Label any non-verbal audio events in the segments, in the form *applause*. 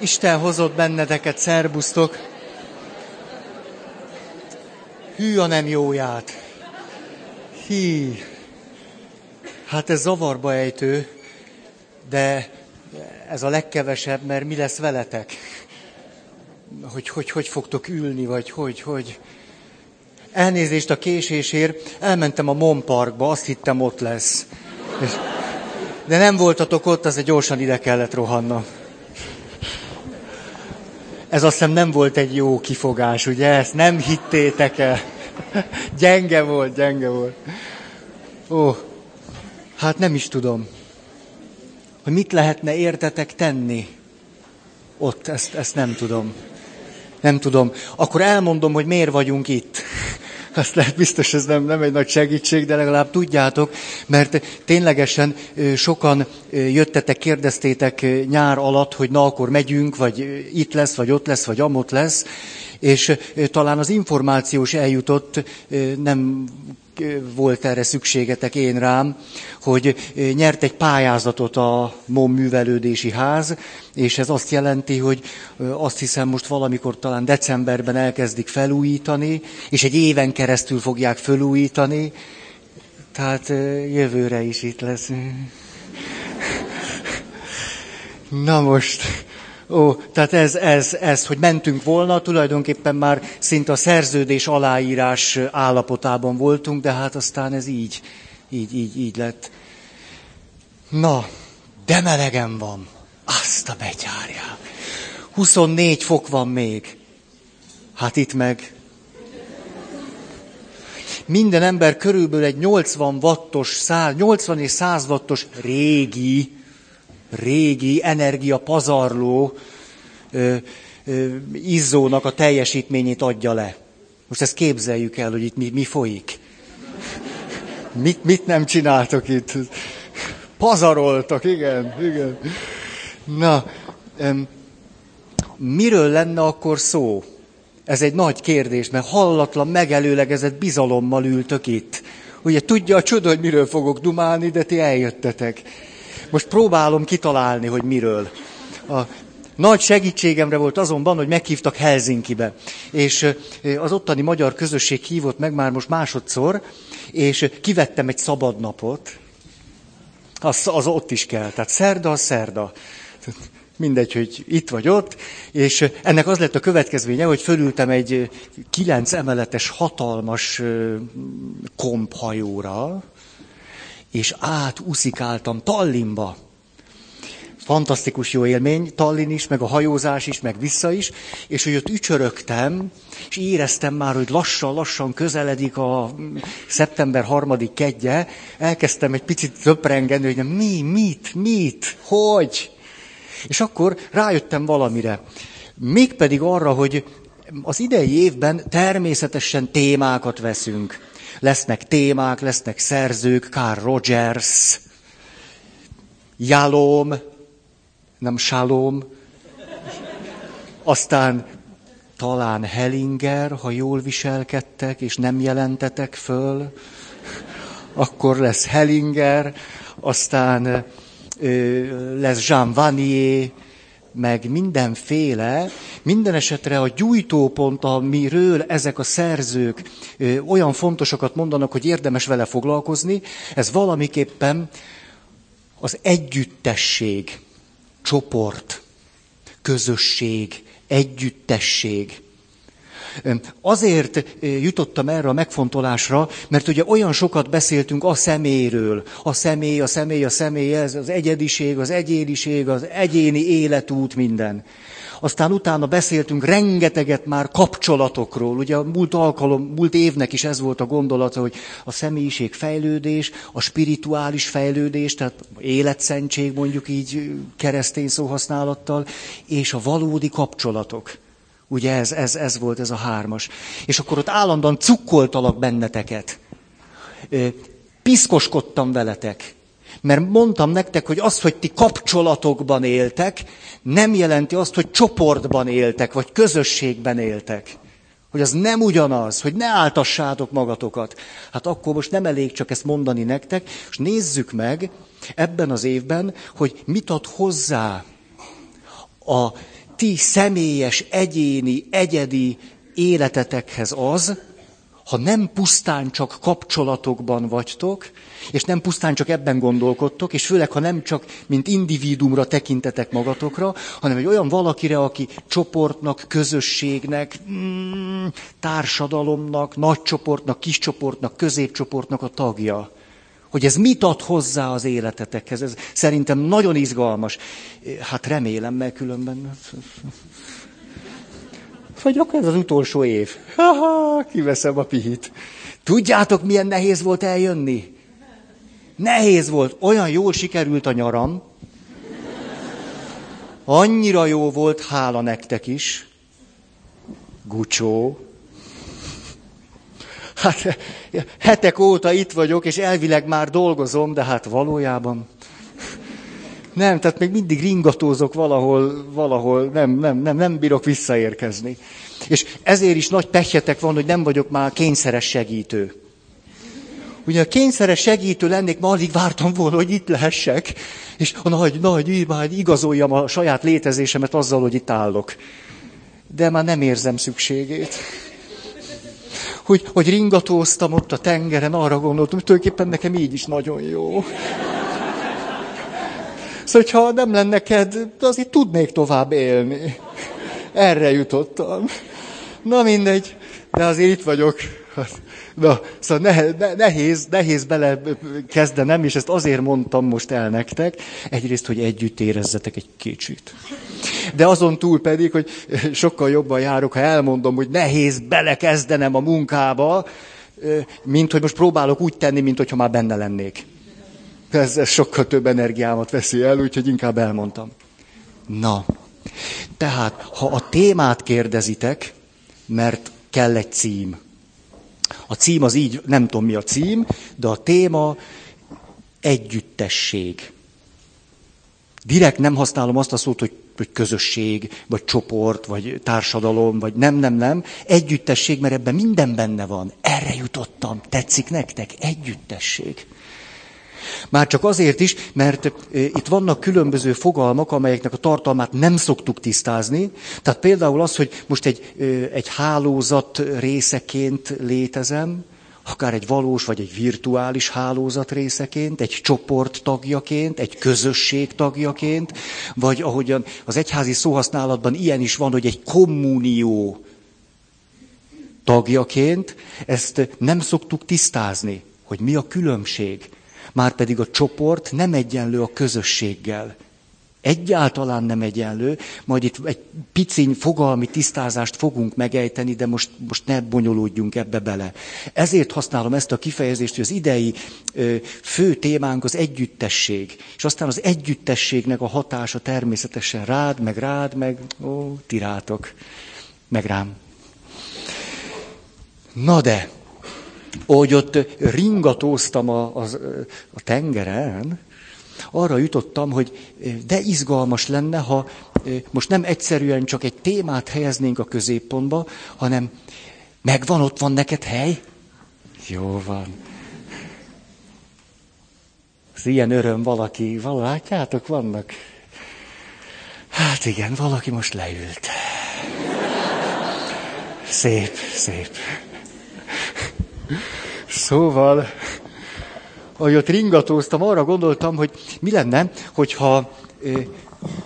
Isten hozott benneteket, szerbusztok. Hű a nem jóját. Hí. Hát ez zavarba ejtő, de ez a legkevesebb, mert mi lesz veletek? Hogy hogy, hogy fogtok ülni, vagy hogy, hogy... Elnézést a késésért, elmentem a Mon Parkba, azt hittem ott lesz. De nem voltatok ott, azért gyorsan ide kellett rohannom. Ez azt hiszem nem volt egy jó kifogás, ugye? Ezt nem hittétek el. *laughs* Gyenge volt, gyenge volt. Ó, hát nem is tudom, hogy mit lehetne értetek tenni. Ott, ezt, ezt nem tudom. Nem tudom. Akkor elmondom, hogy miért vagyunk itt. Azt lehet biztos, ez nem, nem egy nagy segítség, de legalább tudjátok, mert ténylegesen sokan jöttetek, kérdeztétek nyár alatt, hogy na akkor megyünk, vagy itt lesz, vagy ott lesz, vagy amott lesz, és talán az információs eljutott, nem volt erre szükségetek én rám, hogy nyert egy pályázatot a MOM művelődési ház, és ez azt jelenti, hogy azt hiszem most valamikor talán decemberben elkezdik felújítani, és egy éven keresztül fogják felújítani, tehát jövőre is itt lesz. *laughs* Na most, Ó, tehát ez, ez, ez, hogy mentünk volna, tulajdonképpen már szinte a szerződés aláírás állapotában voltunk, de hát aztán ez így, így, így, így lett. Na, de melegen van. Azt a betyárja. 24 fok van még. Hát itt meg. Minden ember körülbelül egy 80 wattos, 100, 80 és 100 wattos régi régi energiapazarló ö, ö, izzónak a teljesítményét adja le. Most ezt képzeljük el, hogy itt mi, mi folyik. Mit, mit nem csináltok itt? Pazaroltak, igen, igen. Na, öm, miről lenne akkor szó? Ez egy nagy kérdés, mert hallatlan, megelőlegezett bizalommal ültök itt. Ugye tudja a csoda, hogy miről fogok dumálni, de ti eljöttetek. Most próbálom kitalálni, hogy miről. A nagy segítségemre volt azonban, hogy meghívtak Helsinkibe. És az ottani magyar közösség hívott meg már most másodszor, és kivettem egy szabad napot. Az, az ott is kell. Tehát szerda, szerda. Mindegy, hogy itt vagy ott. És ennek az lett a következménye, hogy fölültem egy kilenc emeletes hatalmas komphajóra, és átuszikáltam Tallinnba. Fantasztikus jó élmény, Tallinn is, meg a hajózás is, meg vissza is, és hogy ott ücsörögtem, és éreztem már, hogy lassan-lassan közeledik a szeptember harmadik kedje, elkezdtem egy picit töprengeni, hogy mi, mit, mit, hogy. És akkor rájöttem valamire. Mégpedig arra, hogy az idei évben természetesen témákat veszünk. Lesznek témák, lesznek szerzők, Carl Rogers, Jalom, nem Salom, aztán talán Hellinger, ha jól viselkedtek, és nem jelentetek föl, akkor lesz Hellinger, aztán ö, lesz Jean Vanier, meg mindenféle, minden esetre a gyújtópont, amiről ezek a szerzők ö, olyan fontosakat mondanak, hogy érdemes vele foglalkozni, ez valamiképpen az együttesség, csoport, közösség, együttesség. Azért jutottam erre a megfontolásra, mert ugye olyan sokat beszéltünk a szeméről. A személy, a személy, a személy, ez az egyediség, az egyéniség, az egyéni életút, minden. Aztán utána beszéltünk rengeteget már kapcsolatokról. Ugye a múlt alkalom, múlt évnek is ez volt a gondolata, hogy a személyiség fejlődés, a spirituális fejlődés, tehát életszentség mondjuk így keresztény szóhasználattal, és a valódi kapcsolatok. Ugye ez, ez, ez volt ez a hármas. És akkor ott állandóan cukkoltalak benneteket. Piszkoskodtam veletek. Mert mondtam nektek, hogy az, hogy ti kapcsolatokban éltek, nem jelenti azt, hogy csoportban éltek, vagy közösségben éltek. Hogy az nem ugyanaz, hogy ne áltassátok magatokat. Hát akkor most nem elég csak ezt mondani nektek, és nézzük meg ebben az évben, hogy mit ad hozzá a ti személyes, egyéni, egyedi életetekhez az, ha nem pusztán csak kapcsolatokban vagytok, és nem pusztán csak ebben gondolkodtok, és főleg, ha nem csak mint individumra tekintetek magatokra, hanem egy olyan valakire, aki csoportnak, közösségnek, mm, társadalomnak, nagy csoportnak, kis csoportnak, középcsoportnak a tagja. Hogy ez mit ad hozzá az életetekhez. Ez szerintem nagyon izgalmas. Hát remélem, mert különben... Vagy akkor ez az utolsó év. Ha-ha, kiveszem a pihit. Tudjátok, milyen nehéz volt eljönni? Nehéz volt, olyan jól sikerült a nyaram. Annyira jó volt, hála nektek is. Gucsó. Hát hetek óta itt vagyok, és elvileg már dolgozom, de hát valójában nem, tehát még mindig ringatózok valahol, valahol, nem, nem, nem, nem bírok visszaérkezni. És ezért is nagy pehjetek van, hogy nem vagyok már kényszeres segítő. Ugye a kényszeres segítő lennék, ma alig vártam volna, hogy itt lehessek, és a nagy, nagy, már igazoljam a saját létezésemet azzal, hogy itt állok. De már nem érzem szükségét. Hogy, hogy ringatóztam ott a tengeren, arra gondoltam, hogy tulajdonképpen nekem így is nagyon jó. Szóval, ha nem lenne ked, azért tudnék tovább élni. Erre jutottam. Na mindegy, de azért itt vagyok. Na, szóval nehéz, nehéz bele és ezt azért mondtam most el nektek. Egyrészt, hogy együtt érezzetek egy kicsit. De azon túl pedig, hogy sokkal jobban járok, ha elmondom, hogy nehéz belekezdenem a munkába, mint hogy most próbálok úgy tenni, mint hogyha már benne lennék. Ez, ez sokkal több energiámat veszi el, úgyhogy inkább elmondtam. Na, tehát, ha a témát kérdezitek, mert kell egy cím. A cím az így, nem tudom mi a cím, de a téma együttesség. Direkt nem használom azt a szót, hogy, hogy közösség, vagy csoport, vagy társadalom, vagy nem, nem, nem. Együttesség, mert ebben minden benne van. Erre jutottam. Tetszik nektek? Együttesség. Már csak azért is, mert itt vannak különböző fogalmak, amelyeknek a tartalmát nem szoktuk tisztázni. Tehát például az, hogy most egy, egy hálózat részeként létezem, akár egy valós vagy egy virtuális hálózat részeként, egy csoport tagjaként, egy közösség tagjaként, vagy ahogyan az egyházi szóhasználatban ilyen is van, hogy egy kommunió tagjaként, ezt nem szoktuk tisztázni, hogy mi a különbség. Márpedig a csoport nem egyenlő a közösséggel. Egyáltalán nem egyenlő, majd itt egy piciny fogalmi tisztázást fogunk megejteni, de most, most ne bonyolódjunk ebbe bele. Ezért használom ezt a kifejezést, hogy az idei ö, fő témánk az együttesség. És aztán az együttességnek a hatása természetesen rád, meg rád, meg ó, tirátok, meg rám. Na de, ahogy ott ringatóztam a, a, a tengeren, arra jutottam, hogy de izgalmas lenne, ha most nem egyszerűen csak egy témát helyeznénk a középpontba, hanem megvan, ott van neked hely? Jó van. Ez ilyen öröm valaki, való, látjátok, vannak. Hát igen, valaki most leült. Szép, szép. Szóval, ahogy ott ringatóztam, arra gondoltam, hogy mi lenne, hogyha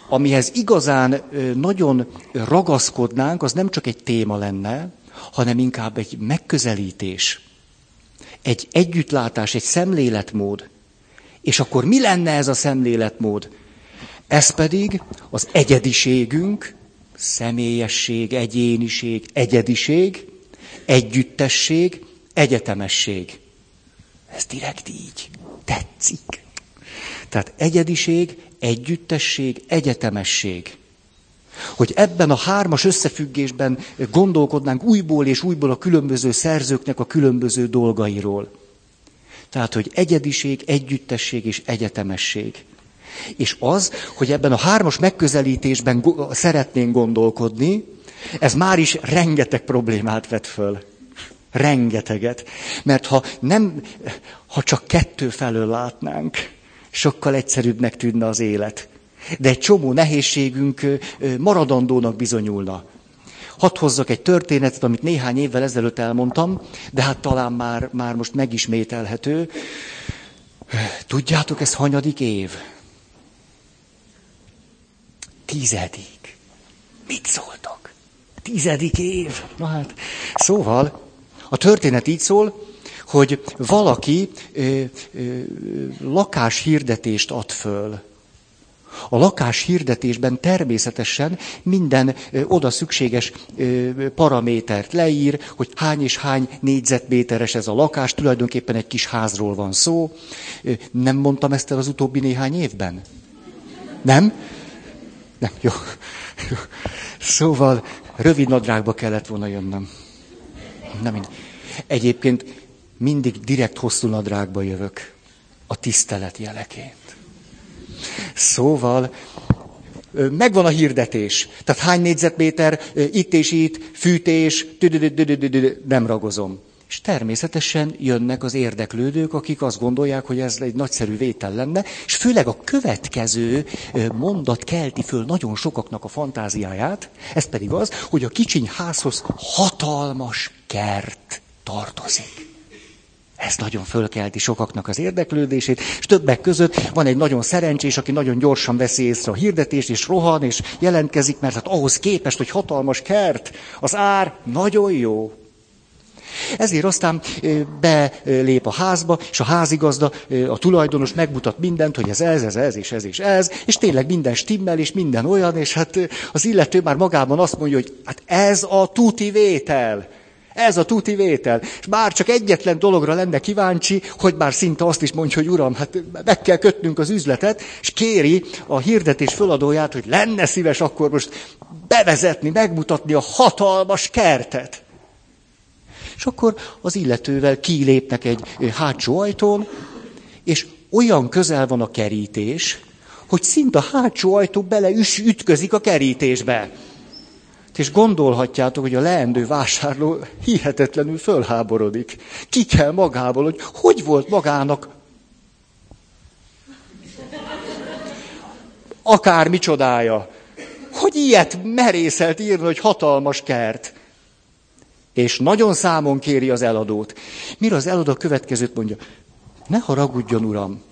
amihez igazán nagyon ragaszkodnánk, az nem csak egy téma lenne, hanem inkább egy megközelítés, egy együttlátás, egy szemléletmód. És akkor mi lenne ez a szemléletmód? Ez pedig az egyediségünk, személyesség, egyéniség, egyediség, együttesség, egyetemesség. Ez direkt így. Tetszik. Tehát egyediség, együttesség, egyetemesség. Hogy ebben a hármas összefüggésben gondolkodnánk újból és újból a különböző szerzőknek a különböző dolgairól. Tehát, hogy egyediség, együttesség és egyetemesség. És az, hogy ebben a hármas megközelítésben szeretnénk gondolkodni, ez már is rengeteg problémát vet föl. Rengeteget. Mert ha, nem, ha csak kettő felől látnánk, sokkal egyszerűbbnek tűnne az élet. De egy csomó nehézségünk maradandónak bizonyulna. Hadd hozzak egy történetet, amit néhány évvel ezelőtt elmondtam, de hát talán már, már most megismételhető. Tudjátok, ez hanyadik év? Tizedik. Mit szóltok? Tizedik év. Na hát, szóval, a történet így szól, hogy valaki ö, ö, lakáshirdetést ad föl a lakás hirdetésben természetesen minden ö, oda szükséges ö, paramétert leír, hogy hány és hány négyzetméteres ez a lakás, tulajdonképpen egy kis házról van szó. Ö, nem mondtam ezt el az utóbbi néhány évben? Nem? Nem, jó. jó. Szóval rövid nadrágba kellett volna jönnöm. Nem mind. Egyébként mindig direkt hosszú nadrágba jövök. A tisztelet jeleként. Szóval megvan a hirdetés. Tehát hány négyzetméter, itt és itt, fűtés, nem ragozom. És természetesen jönnek az érdeklődők, akik azt gondolják, hogy ez egy nagyszerű vétel lenne, és főleg a következő mondat kelti föl nagyon sokaknak a fantáziáját, ez pedig az, hogy a kicsiny házhoz hatalmas kert tartozik. Ez nagyon fölkelti sokaknak az érdeklődését, és többek között van egy nagyon szerencsés, aki nagyon gyorsan veszi észre a hirdetést, és rohan, és jelentkezik, mert hát ahhoz képest, hogy hatalmas kert, az ár nagyon jó. Ezért aztán belép a házba, és a házigazda, a tulajdonos megmutat mindent, hogy ez ez, ez, ez, és ez, és ez, és tényleg minden stimmel, és minden olyan, és hát az illető már magában azt mondja, hogy hát ez a tuti vétel. Ez a tuti vétel. És már csak egyetlen dologra lenne kíváncsi, hogy már szinte azt is mondja, hogy uram, hát meg kell kötnünk az üzletet, és kéri a hirdetés föladóját, hogy lenne szíves akkor most bevezetni, megmutatni a hatalmas kertet. És akkor az illetővel kilépnek egy hátsó ajtón, és olyan közel van a kerítés, hogy szinte a hátsó ajtó bele ütközik a kerítésbe. És gondolhatjátok, hogy a leendő vásárló hihetetlenül fölháborodik. Ki kell magából, hogy hogy volt magának akár micsodája. Hogy ilyet merészelt írni, hogy hatalmas kert. És nagyon számon kéri az eladót. Mire az eladó következőt mondja, ne haragudjon, uram,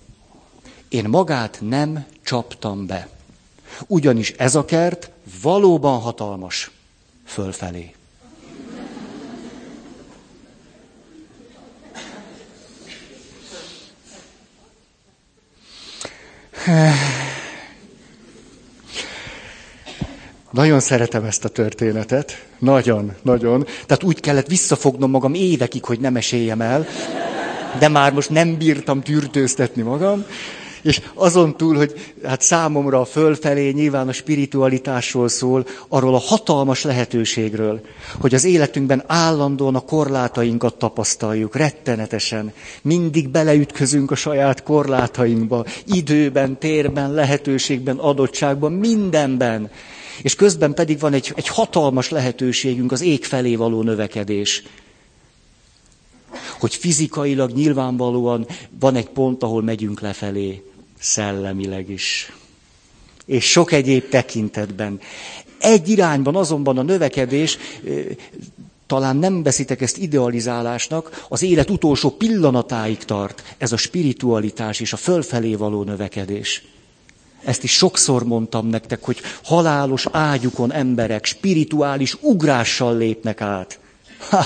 én magát nem csaptam be. Ugyanis ez a kert valóban hatalmas fölfelé. Nagyon szeretem ezt a történetet. Nagyon, nagyon. Tehát úgy kellett visszafognom magam évekig, hogy nem meséljem el. De már most nem bírtam tűrtőztetni magam. És azon túl, hogy hát számomra a fölfelé nyilván a spiritualitásról szól, arról a hatalmas lehetőségről, hogy az életünkben állandóan a korlátainkat tapasztaljuk, rettenetesen. Mindig beleütközünk a saját korlátainkba, időben, térben, lehetőségben, adottságban, mindenben. És közben pedig van egy, egy hatalmas lehetőségünk, az ég felé való növekedés hogy fizikailag nyilvánvalóan van egy pont, ahol megyünk lefelé szellemileg is. És sok egyéb tekintetben. Egy irányban azonban a növekedés, talán nem veszitek ezt idealizálásnak, az élet utolsó pillanatáig tart ez a spiritualitás és a fölfelé való növekedés. Ezt is sokszor mondtam nektek, hogy halálos ágyukon emberek spirituális ugrással lépnek át. Ha,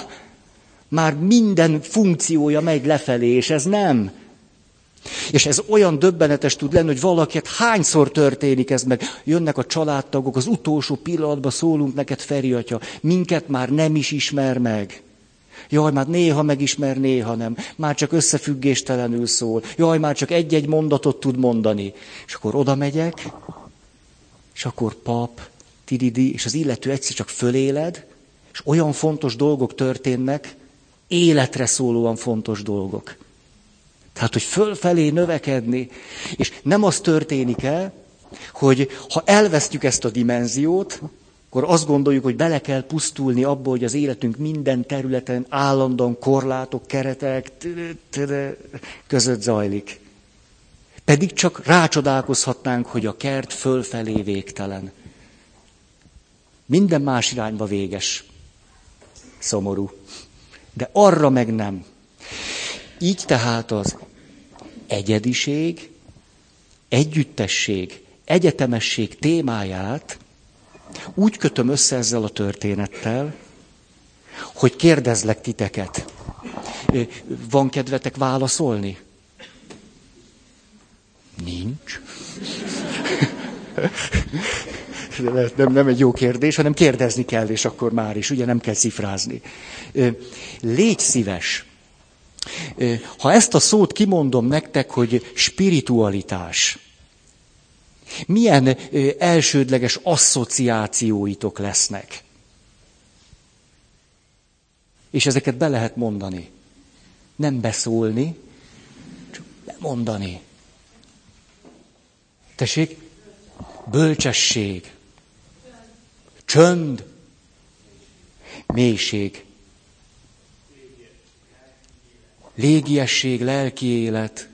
már minden funkciója megy lefelé, és ez nem. És ez olyan döbbenetes tud lenni, hogy valakiket hányszor történik ez meg. Jönnek a családtagok, az utolsó pillanatban szólunk neked, Feri atya, minket már nem is ismer meg. Jaj, már néha megismer, néha nem. Már csak összefüggéstelenül szól. Jaj, már csak egy-egy mondatot tud mondani. És akkor oda megyek, és akkor pap, tididi, és az illető egyszer csak föléled, és olyan fontos dolgok történnek, életre szólóan fontos dolgok. Tehát, hogy fölfelé növekedni, és nem az történik el, hogy ha elvesztjük ezt a dimenziót, akkor azt gondoljuk, hogy bele kell pusztulni abba, hogy az életünk minden területen állandóan korlátok, keretek között zajlik. Pedig csak rácsodálkozhatnánk, hogy a kert fölfelé végtelen. Minden más irányba véges. Szomorú. De arra meg nem. Így tehát az egyediség, együttesség, egyetemesség témáját úgy kötöm össze ezzel a történettel, hogy kérdezlek titeket. Van kedvetek válaszolni? Nincs. *laughs* nem, nem egy jó kérdés, hanem kérdezni kell, és akkor már is, ugye nem kell cifrázni. Légy szíves. Ha ezt a szót kimondom nektek, hogy spiritualitás, milyen elsődleges asszociációitok lesznek? És ezeket be lehet mondani. Nem beszólni, csak bemondani. Tessék, bölcsesség, csönd, mélység, légiesség, lelki élet,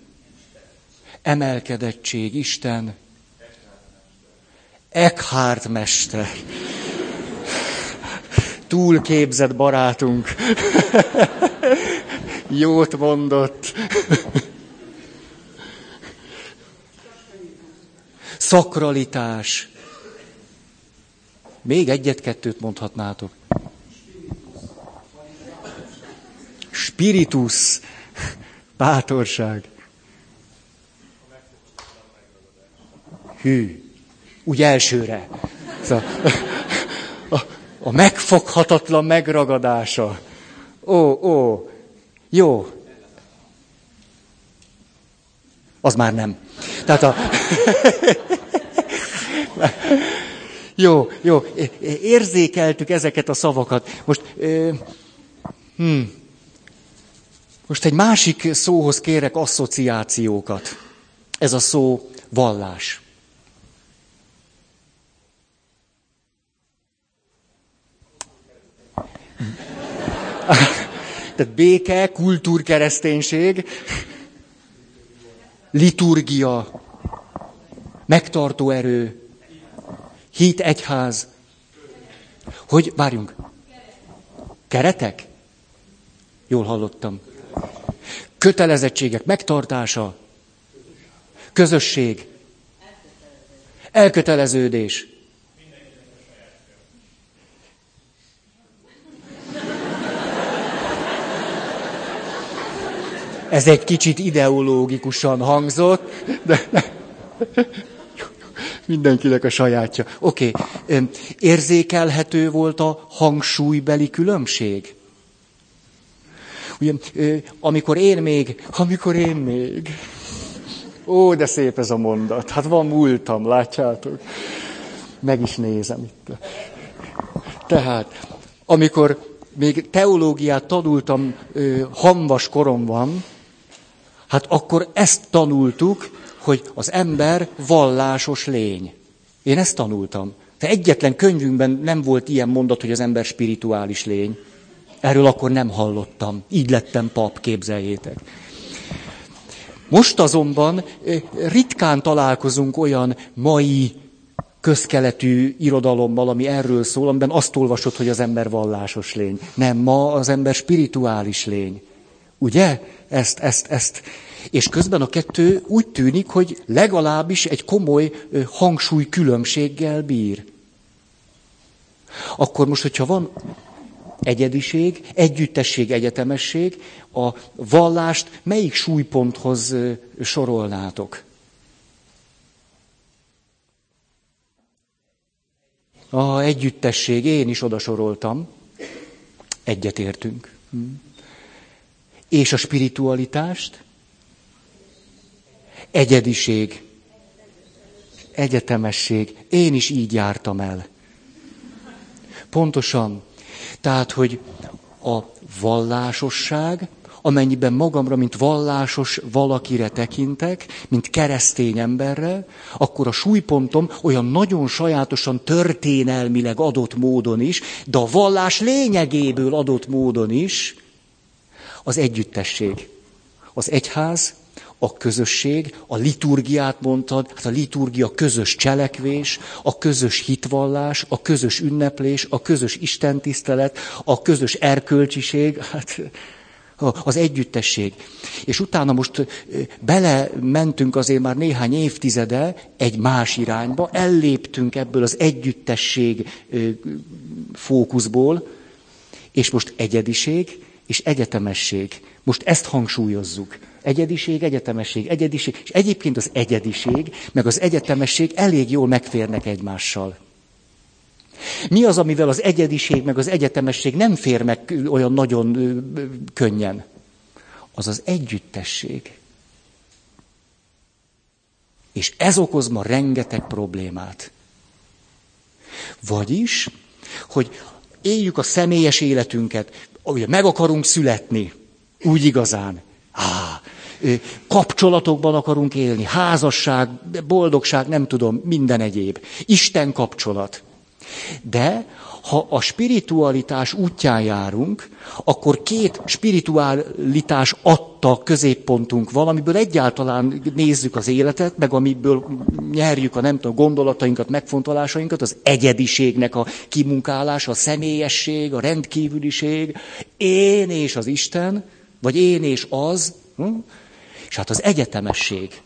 emelkedettség, Isten, Eckhart mester. Túlképzett barátunk. Jót mondott. Szakralitás. Még egyet-kettőt mondhatnátok. Spiritus. Bátorság. Hű. Úgy elsőre. Szóval, a, a megfoghatatlan megragadása. Ó, ó, jó. Az már nem. Tehát a... *laughs* jó, jó, érzékeltük ezeket a szavakat. Most, hm, most egy másik szóhoz kérek asszociációkat. Ez a szó vallás. *laughs* Tehát béke, kultúrkereszténység, liturgia, megtartó erő, hit, egyház. Hogy, várjunk, keretek? Jól hallottam. Kötelezettségek megtartása, közösség, elköteleződés. Ez egy kicsit ideológikusan hangzott, de mindenkinek a sajátja. Oké, okay. érzékelhető volt a hangsúlybeli különbség? Ugye, amikor én még, amikor én még, ó, de szép ez a mondat. Hát van múltam, látjátok? Meg is nézem itt. Tehát, amikor még teológiát tanultam, hamvas koromban, Hát akkor ezt tanultuk, hogy az ember vallásos lény. Én ezt tanultam. De egyetlen könyvünkben nem volt ilyen mondat, hogy az ember spirituális lény. Erről akkor nem hallottam. Így lettem pap, képzeljétek. Most azonban ritkán találkozunk olyan mai közkeletű irodalommal, ami erről szól, amiben azt olvasod, hogy az ember vallásos lény. Nem, ma az ember spirituális lény. Ugye? Ezt, ezt, ezt. És közben a kettő úgy tűnik, hogy legalábbis egy komoly hangsúly különbséggel bír. Akkor most, hogyha van egyediség, együttesség, egyetemesség, a vallást melyik súlyponthoz sorolnátok? A együttesség, én is oda soroltam. Egyetértünk. Hm. És a spiritualitást? Egyediség. Egyetemesség. Én is így jártam el. Pontosan. Tehát, hogy a vallásosság, amennyiben magamra, mint vallásos valakire tekintek, mint keresztény emberre, akkor a súlypontom olyan nagyon sajátosan történelmileg adott módon is, de a vallás lényegéből adott módon is az együttesség. Az egyház, a közösség, a liturgiát mondtad, hát a liturgia közös cselekvés, a közös hitvallás, a közös ünneplés, a közös istentisztelet, a közös erkölcsiség, hát az együttesség. És utána most bele mentünk azért már néhány évtizede egy más irányba, elléptünk ebből az együttesség fókuszból, és most egyediség és egyetemesség. Most ezt hangsúlyozzuk. Egyediség, egyetemesség, egyediség. És egyébként az egyediség, meg az egyetemesség elég jól megférnek egymással. Mi az, amivel az egyediség, meg az egyetemesség nem fér meg olyan nagyon könnyen? Az az együttesség. És ez okoz ma rengeteg problémát. Vagyis, hogy éljük a személyes életünket, ugye meg akarunk születni, úgy igazán. Á, kapcsolatokban akarunk élni, házasság, boldogság, nem tudom, minden egyéb. Isten kapcsolat. De ha a spiritualitás útján járunk, akkor két spiritualitás adta középpontunk van, amiből egyáltalán nézzük az életet, meg amiből nyerjük a nem tudom, gondolatainkat, megfontolásainkat, az egyediségnek a kimunkálása, a személyesség, a rendkívüliség, én és az Isten, vagy én és az, hm? és hát az egyetemesség.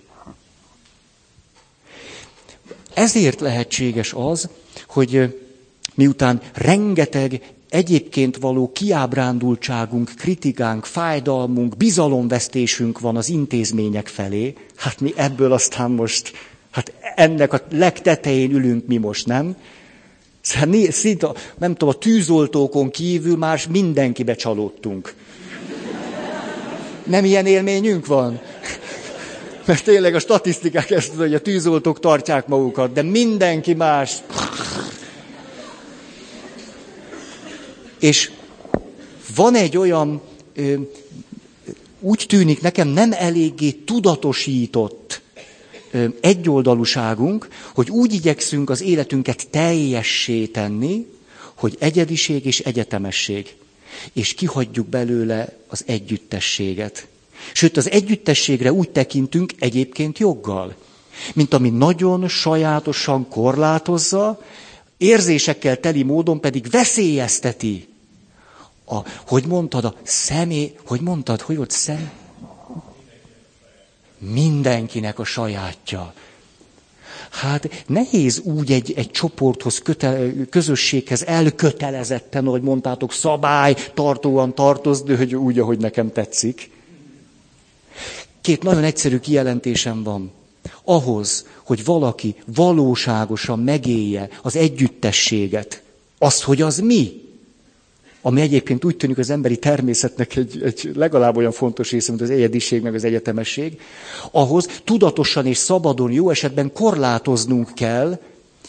Ezért lehetséges az, hogy miután rengeteg egyébként való kiábrándultságunk, kritikánk, fájdalmunk, bizalomvesztésünk van az intézmények felé, hát mi ebből aztán most, hát ennek a legtetején ülünk mi most, nem? Szóval szinte, nem tudom, a tűzoltókon kívül már mindenkibe csalódtunk. Nem ilyen élményünk van? Mert tényleg a statisztikák ezt hogy a tűzoltók tartják magukat, de mindenki más. És van egy olyan, úgy tűnik nekem nem eléggé tudatosított egyoldalúságunk, hogy úgy igyekszünk az életünket teljessé tenni, hogy egyediség és egyetemesség. És kihagyjuk belőle az együttességet. Sőt, az együttességre úgy tekintünk egyébként joggal, mint ami nagyon sajátosan korlátozza, érzésekkel teli módon pedig veszélyezteti a, hogy mondtad, a személy, hogy mondtad, hogy volt szem? Mindenkinek a sajátja. Hát nehéz úgy egy, egy csoporthoz, köte, közösséghez elkötelezetten, ahogy mondtátok, szabály, tartóan tartozni, hogy úgy, ahogy nekem tetszik. Két nagyon egyszerű kijelentésem van. Ahhoz, hogy valaki valóságosan megélje az együttességet, az, hogy az mi, ami egyébként úgy tűnik az emberi természetnek egy, egy legalább olyan fontos része, mint az egyediség, meg az egyetemesség, ahhoz tudatosan és szabadon, jó esetben korlátoznunk kell,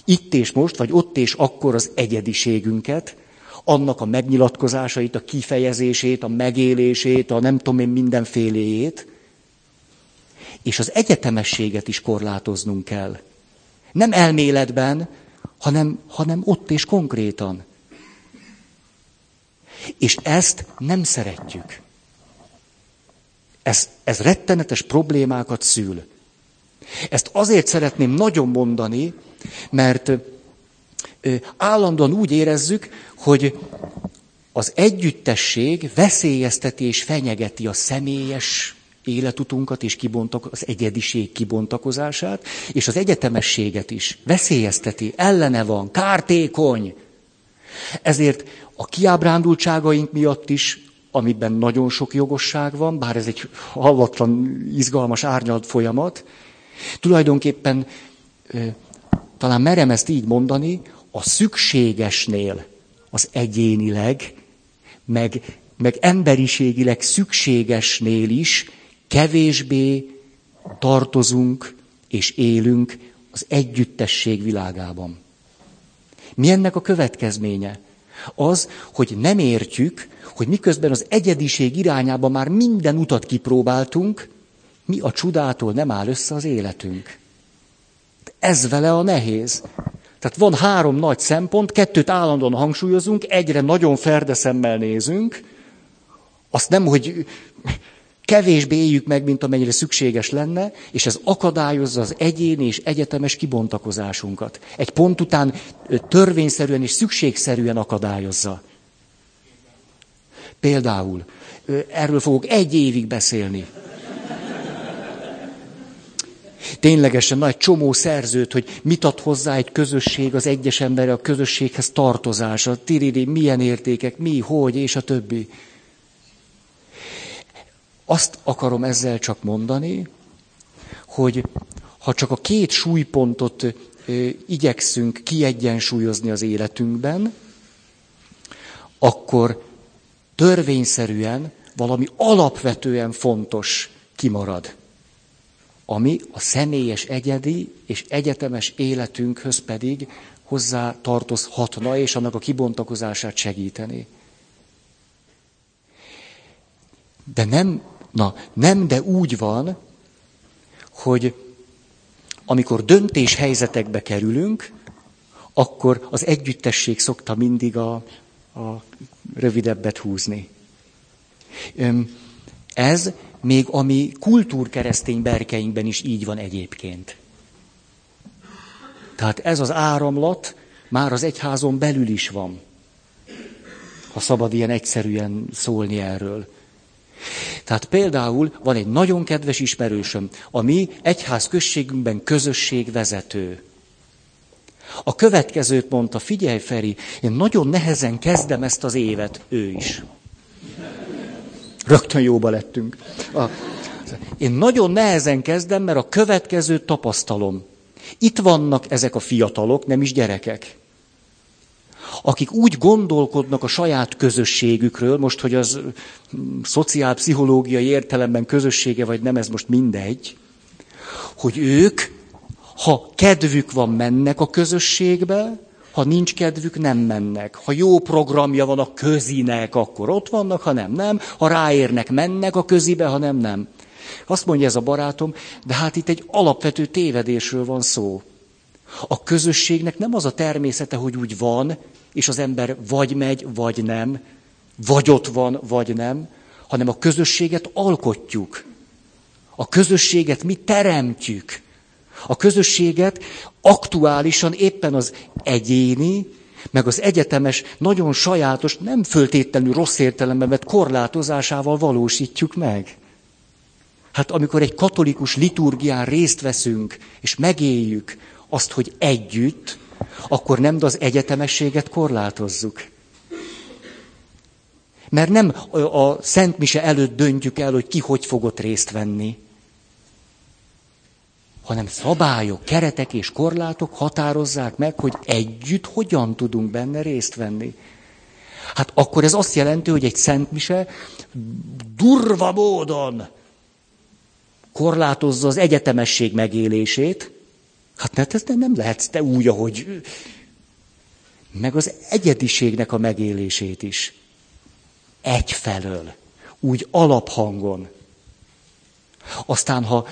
itt és most, vagy ott és akkor az egyediségünket, annak a megnyilatkozásait, a kifejezését, a megélését, a nem tudom én mindenféléjét, és az egyetemességet is korlátoznunk kell. Nem elméletben, hanem, hanem ott és konkrétan. És ezt nem szeretjük. Ez, ez rettenetes problémákat szül. Ezt azért szeretném nagyon mondani, mert állandóan úgy érezzük, hogy az együttesség veszélyezteti és fenyegeti a személyes életutunkat és kibontak, az egyediség kibontakozását, és az egyetemességet is veszélyezteti, ellene van, kártékony. Ezért a kiábrándultságaink miatt is, amiben nagyon sok jogosság van, bár ez egy hallatlan, izgalmas, árnyalt folyamat, tulajdonképpen talán merem ezt így mondani, a szükségesnél az egyénileg, meg, meg emberiségileg szükségesnél is kevésbé tartozunk és élünk az együttesség világában. Mi ennek a következménye? Az, hogy nem értjük, hogy miközben az egyediség irányába már minden utat kipróbáltunk, mi a csodától nem áll össze az életünk. Ez vele a nehéz. Tehát van három nagy szempont, kettőt állandóan hangsúlyozunk, egyre nagyon ferdeszemmel nézünk, azt nem, hogy kevésbé éljük meg, mint amennyire szükséges lenne, és ez akadályozza az egyéni és egyetemes kibontakozásunkat. Egy pont után törvényszerűen és szükségszerűen akadályozza. Például, erről fogok egy évig beszélni. Ténylegesen nagy csomó szerzőt, hogy mit ad hozzá egy közösség, az egyes ember a közösséghez tartozása, tiriri, milyen értékek, mi, hogy, és a többi. Azt akarom ezzel csak mondani, hogy ha csak a két súlypontot igyekszünk kiegyensúlyozni az életünkben, akkor törvényszerűen valami alapvetően fontos kimarad, ami a személyes egyedi és egyetemes életünkhöz pedig hozzá tartozhatna, és annak a kibontakozását segíteni. De nem Na, nem, de úgy van, hogy amikor döntés helyzetekbe kerülünk, akkor az együttesség szokta mindig a, a rövidebbet húzni. Ez még a mi kultúrkeresztény berkeinkben is így van egyébként. Tehát ez az áramlat már az egyházon belül is van. Ha szabad ilyen egyszerűen szólni erről. Tehát például van egy nagyon kedves ismerősöm, a mi egyház községünkben közösségvezető. A következőt mondta, figyelj Feri, én nagyon nehezen kezdem ezt az évet, ő is. Rögtön jóba lettünk. A, én nagyon nehezen kezdem, mert a következőt tapasztalom. Itt vannak ezek a fiatalok, nem is gyerekek akik úgy gondolkodnak a saját közösségükről, most, hogy az mm, szociálpszichológiai értelemben közössége vagy nem, ez most mindegy, hogy ők, ha kedvük van, mennek a közösségbe, ha nincs kedvük, nem mennek. Ha jó programja van a közinek, akkor ott vannak, ha nem, nem. Ha ráérnek, mennek a közibe, ha nem, nem. Azt mondja ez a barátom, de hát itt egy alapvető tévedésről van szó. A közösségnek nem az a természete, hogy úgy van, és az ember vagy megy, vagy nem, vagy ott van, vagy nem, hanem a közösséget alkotjuk. A közösséget mi teremtjük. A közösséget aktuálisan éppen az egyéni, meg az egyetemes, nagyon sajátos, nem föltétlenül rossz értelemben vett korlátozásával valósítjuk meg. Hát amikor egy katolikus liturgián részt veszünk, és megéljük azt, hogy együtt, akkor nem az egyetemességet korlátozzuk. Mert nem a Szent Mise előtt döntjük el, hogy ki hogy fogott részt venni, hanem szabályok, keretek és korlátok határozzák meg, hogy együtt hogyan tudunk benne részt venni. Hát akkor ez azt jelenti, hogy egy Szent Mise durva módon korlátozza az egyetemesség megélését, Hát ne, ez nem lehetsz te úgy, ahogy... Meg az egyediségnek a megélését is. Egyfelől. Úgy alaphangon. Aztán, ha,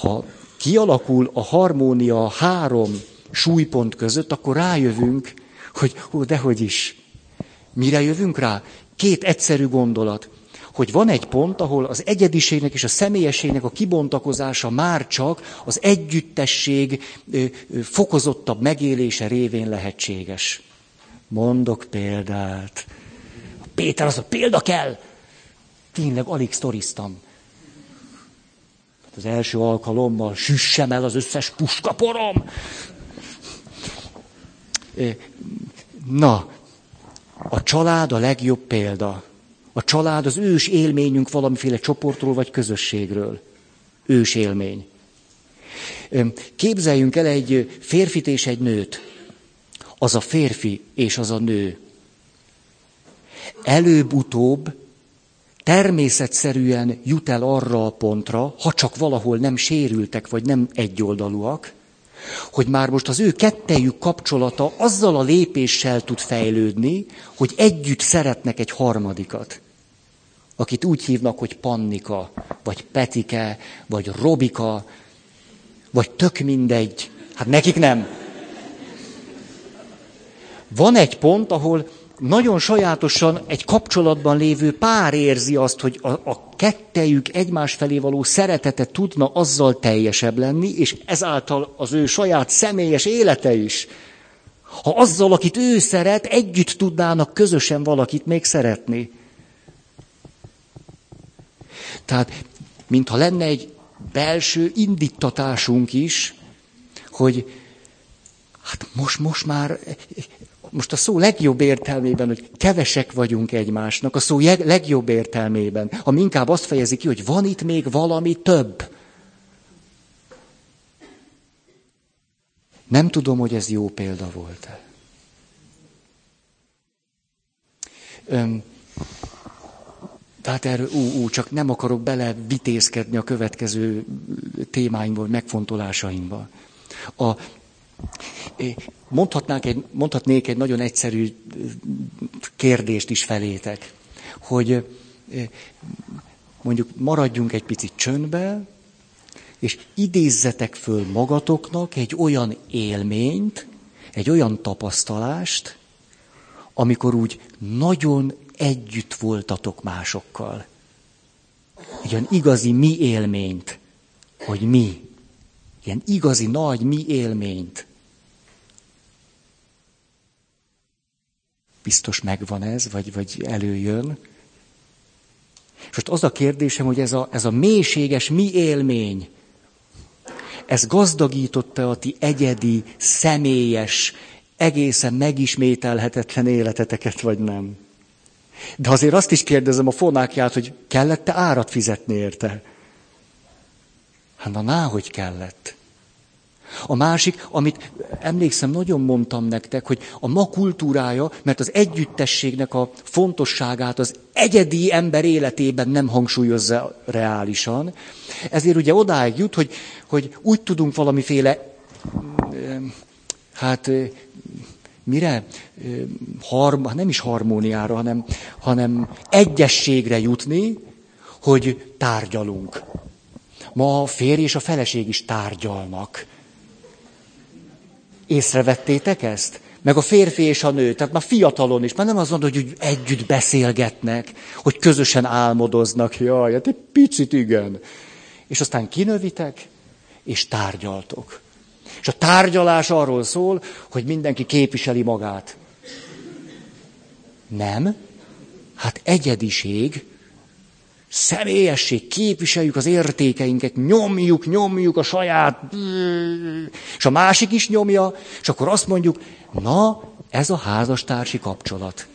ha kialakul a harmónia három súlypont között, akkor rájövünk, hogy ó, dehogy is. Mire jövünk rá? Két egyszerű gondolat hogy van egy pont, ahol az egyediségnek és a személyességnek a kibontakozása már csak az együttesség fokozottabb megélése révén lehetséges. Mondok példát. Péter az a példa kell. Tényleg alig sztoriztam. Az első alkalommal süssem el az összes puskaporom. Na, a család a legjobb példa. A család az ős élményünk valamiféle csoportról vagy közösségről. Ős élmény. Képzeljünk el egy férfit és egy nőt. Az a férfi és az a nő. Előbb-utóbb természetszerűen jut el arra a pontra, ha csak valahol nem sérültek, vagy nem egyoldalúak, hogy már most az ő kettejük kapcsolata azzal a lépéssel tud fejlődni, hogy együtt szeretnek egy harmadikat akit úgy hívnak, hogy Pannika, vagy Petike, vagy Robika, vagy tök mindegy. Hát nekik nem. Van egy pont, ahol nagyon sajátosan egy kapcsolatban lévő pár érzi azt, hogy a, a kettejük egymás felé való szeretete tudna azzal teljesebb lenni, és ezáltal az ő saját személyes élete is. Ha azzal, akit ő szeret, együtt tudnának közösen valakit még szeretni. Tehát, mintha lenne egy belső indítatásunk is, hogy hát most, most már most a szó legjobb értelmében, hogy kevesek vagyunk egymásnak, a szó legjobb értelmében, ami inkább azt fejezi ki, hogy van itt még valami több. Nem tudom, hogy ez jó példa volt-e. Tehát erről, ú, ú, csak nem akarok bele vitézkedni a következő témáinkból, megfontolásaimba. A, Mondhatnánk egy, mondhatnék egy nagyon egyszerű kérdést is felétek, hogy mondjuk maradjunk egy picit csöndbe, és idézzetek föl magatoknak egy olyan élményt, egy olyan tapasztalást, amikor úgy nagyon együtt voltatok másokkal. Egy olyan igazi mi élményt, hogy mi. Ilyen igazi nagy mi élményt. Biztos megvan ez, vagy, vagy előjön. És most az a kérdésem, hogy ez a, ez a mélységes mi élmény, ez gazdagította a ti egyedi, személyes, egészen megismételhetetlen életeteket, vagy nem? De azért azt is kérdezem a fonákját, hogy kellett-e árat fizetni érte? Hát na, ná, hogy kellett. A másik, amit emlékszem, nagyon mondtam nektek, hogy a ma kultúrája, mert az együttességnek a fontosságát az egyedi ember életében nem hangsúlyozza reálisan. Ezért ugye odáig jut, hogy, hogy úgy tudunk valamiféle, hát mire? Harm, nem is harmóniára, hanem, hanem egyességre jutni, hogy tárgyalunk. Ma a férj és a feleség is tárgyalnak. Észrevettétek ezt? Meg a férfi és a nő, tehát már fiatalon is, már nem az mondod, hogy együtt beszélgetnek, hogy közösen álmodoznak. Jaj, hát egy picit igen. És aztán kinövitek, és tárgyaltok. És a tárgyalás arról szól, hogy mindenki képviseli magát. Nem. Hát egyediség, személyesség, képviseljük az értékeinket, nyomjuk, nyomjuk a saját... És a másik is nyomja, és akkor azt mondjuk, na, ez a házastársi kapcsolat.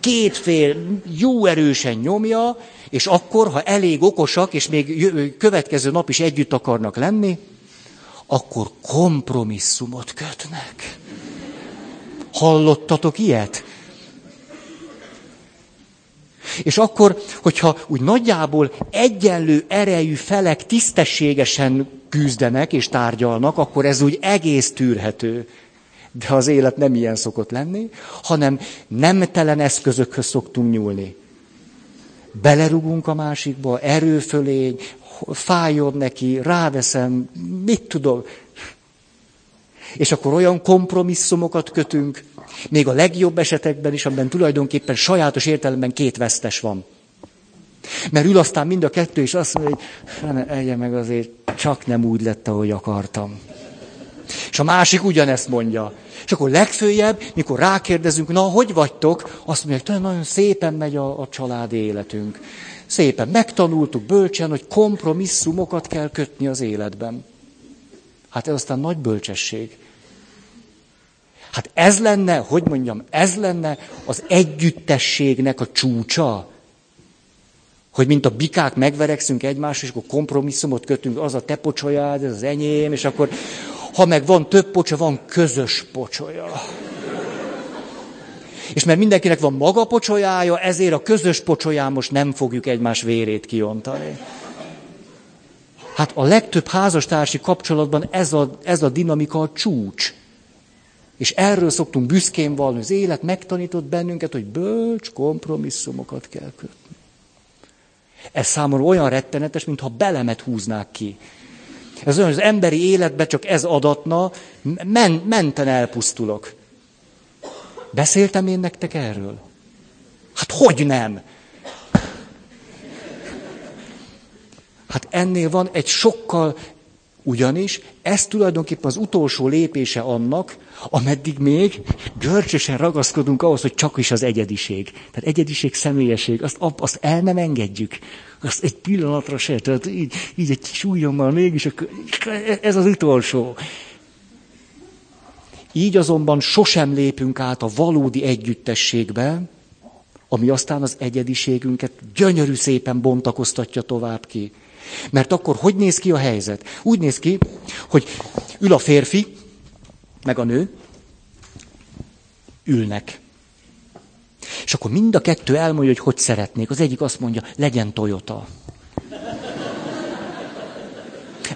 Két fél jó erősen nyomja, és akkor, ha elég okosak, és még következő nap is együtt akarnak lenni, akkor kompromisszumot kötnek. Hallottatok ilyet? És akkor, hogyha úgy nagyjából egyenlő erejű felek tisztességesen küzdenek és tárgyalnak, akkor ez úgy egész tűrhető. De az élet nem ilyen szokott lenni, hanem nemtelen eszközökhöz szoktunk nyúlni. Belerugunk a másikba, erőfölény, fájod neki, ráveszem, mit tudom. És akkor olyan kompromisszumokat kötünk, még a legjobb esetekben is, amiben tulajdonképpen sajátos értelemben két vesztes van. Mert ül aztán mind a kettő, és azt mondja, hogy egye meg azért csak nem úgy lett, ahogy akartam. És a másik ugyanezt mondja. És akkor legfőjebb, mikor rákérdezünk, na, hogy vagytok, azt mondják, nagyon szépen megy a, a családi életünk. Szépen megtanultuk bölcsen, hogy kompromisszumokat kell kötni az életben. Hát ez aztán nagy bölcsesség. Hát ez lenne, hogy mondjam, ez lenne az együttességnek a csúcsa. Hogy mint a bikák megverekszünk egymásra, és akkor kompromisszumot kötünk, az a te pocsolyád, ez az enyém, és akkor, ha meg van több pocsa, van közös pocsolya. És mert mindenkinek van maga pocsolyája, ezért a közös pocsolyán most nem fogjuk egymás vérét kiontani. Hát a legtöbb házastársi kapcsolatban ez a, ez a dinamika a csúcs. És erről szoktunk büszkén valni. Az élet megtanított bennünket, hogy bölcs kompromisszumokat kell kötni. Ez számomra olyan rettenetes, mintha belemet húznák ki. Ez olyan, az emberi életbe csak ez adatna, men, menten elpusztulok. Beszéltem én nektek erről? Hát hogy nem? Hát ennél van egy sokkal, ugyanis ez tulajdonképpen az utolsó lépése annak, ameddig még görcsösen ragaszkodunk ahhoz, hogy csak is az egyediség. Tehát egyediség, személyesség, azt, azt el nem engedjük. Azt egy pillanatra se, tehát így, így egy kis ujjammal mégis, ez az utolsó. Így azonban sosem lépünk át a valódi együttességbe, ami aztán az egyediségünket gyönyörű szépen bontakoztatja tovább ki. Mert akkor hogy néz ki a helyzet? Úgy néz ki, hogy ül a férfi, meg a nő, ülnek. És akkor mind a kettő elmondja, hogy hogy szeretnék. Az egyik azt mondja, legyen Toyota.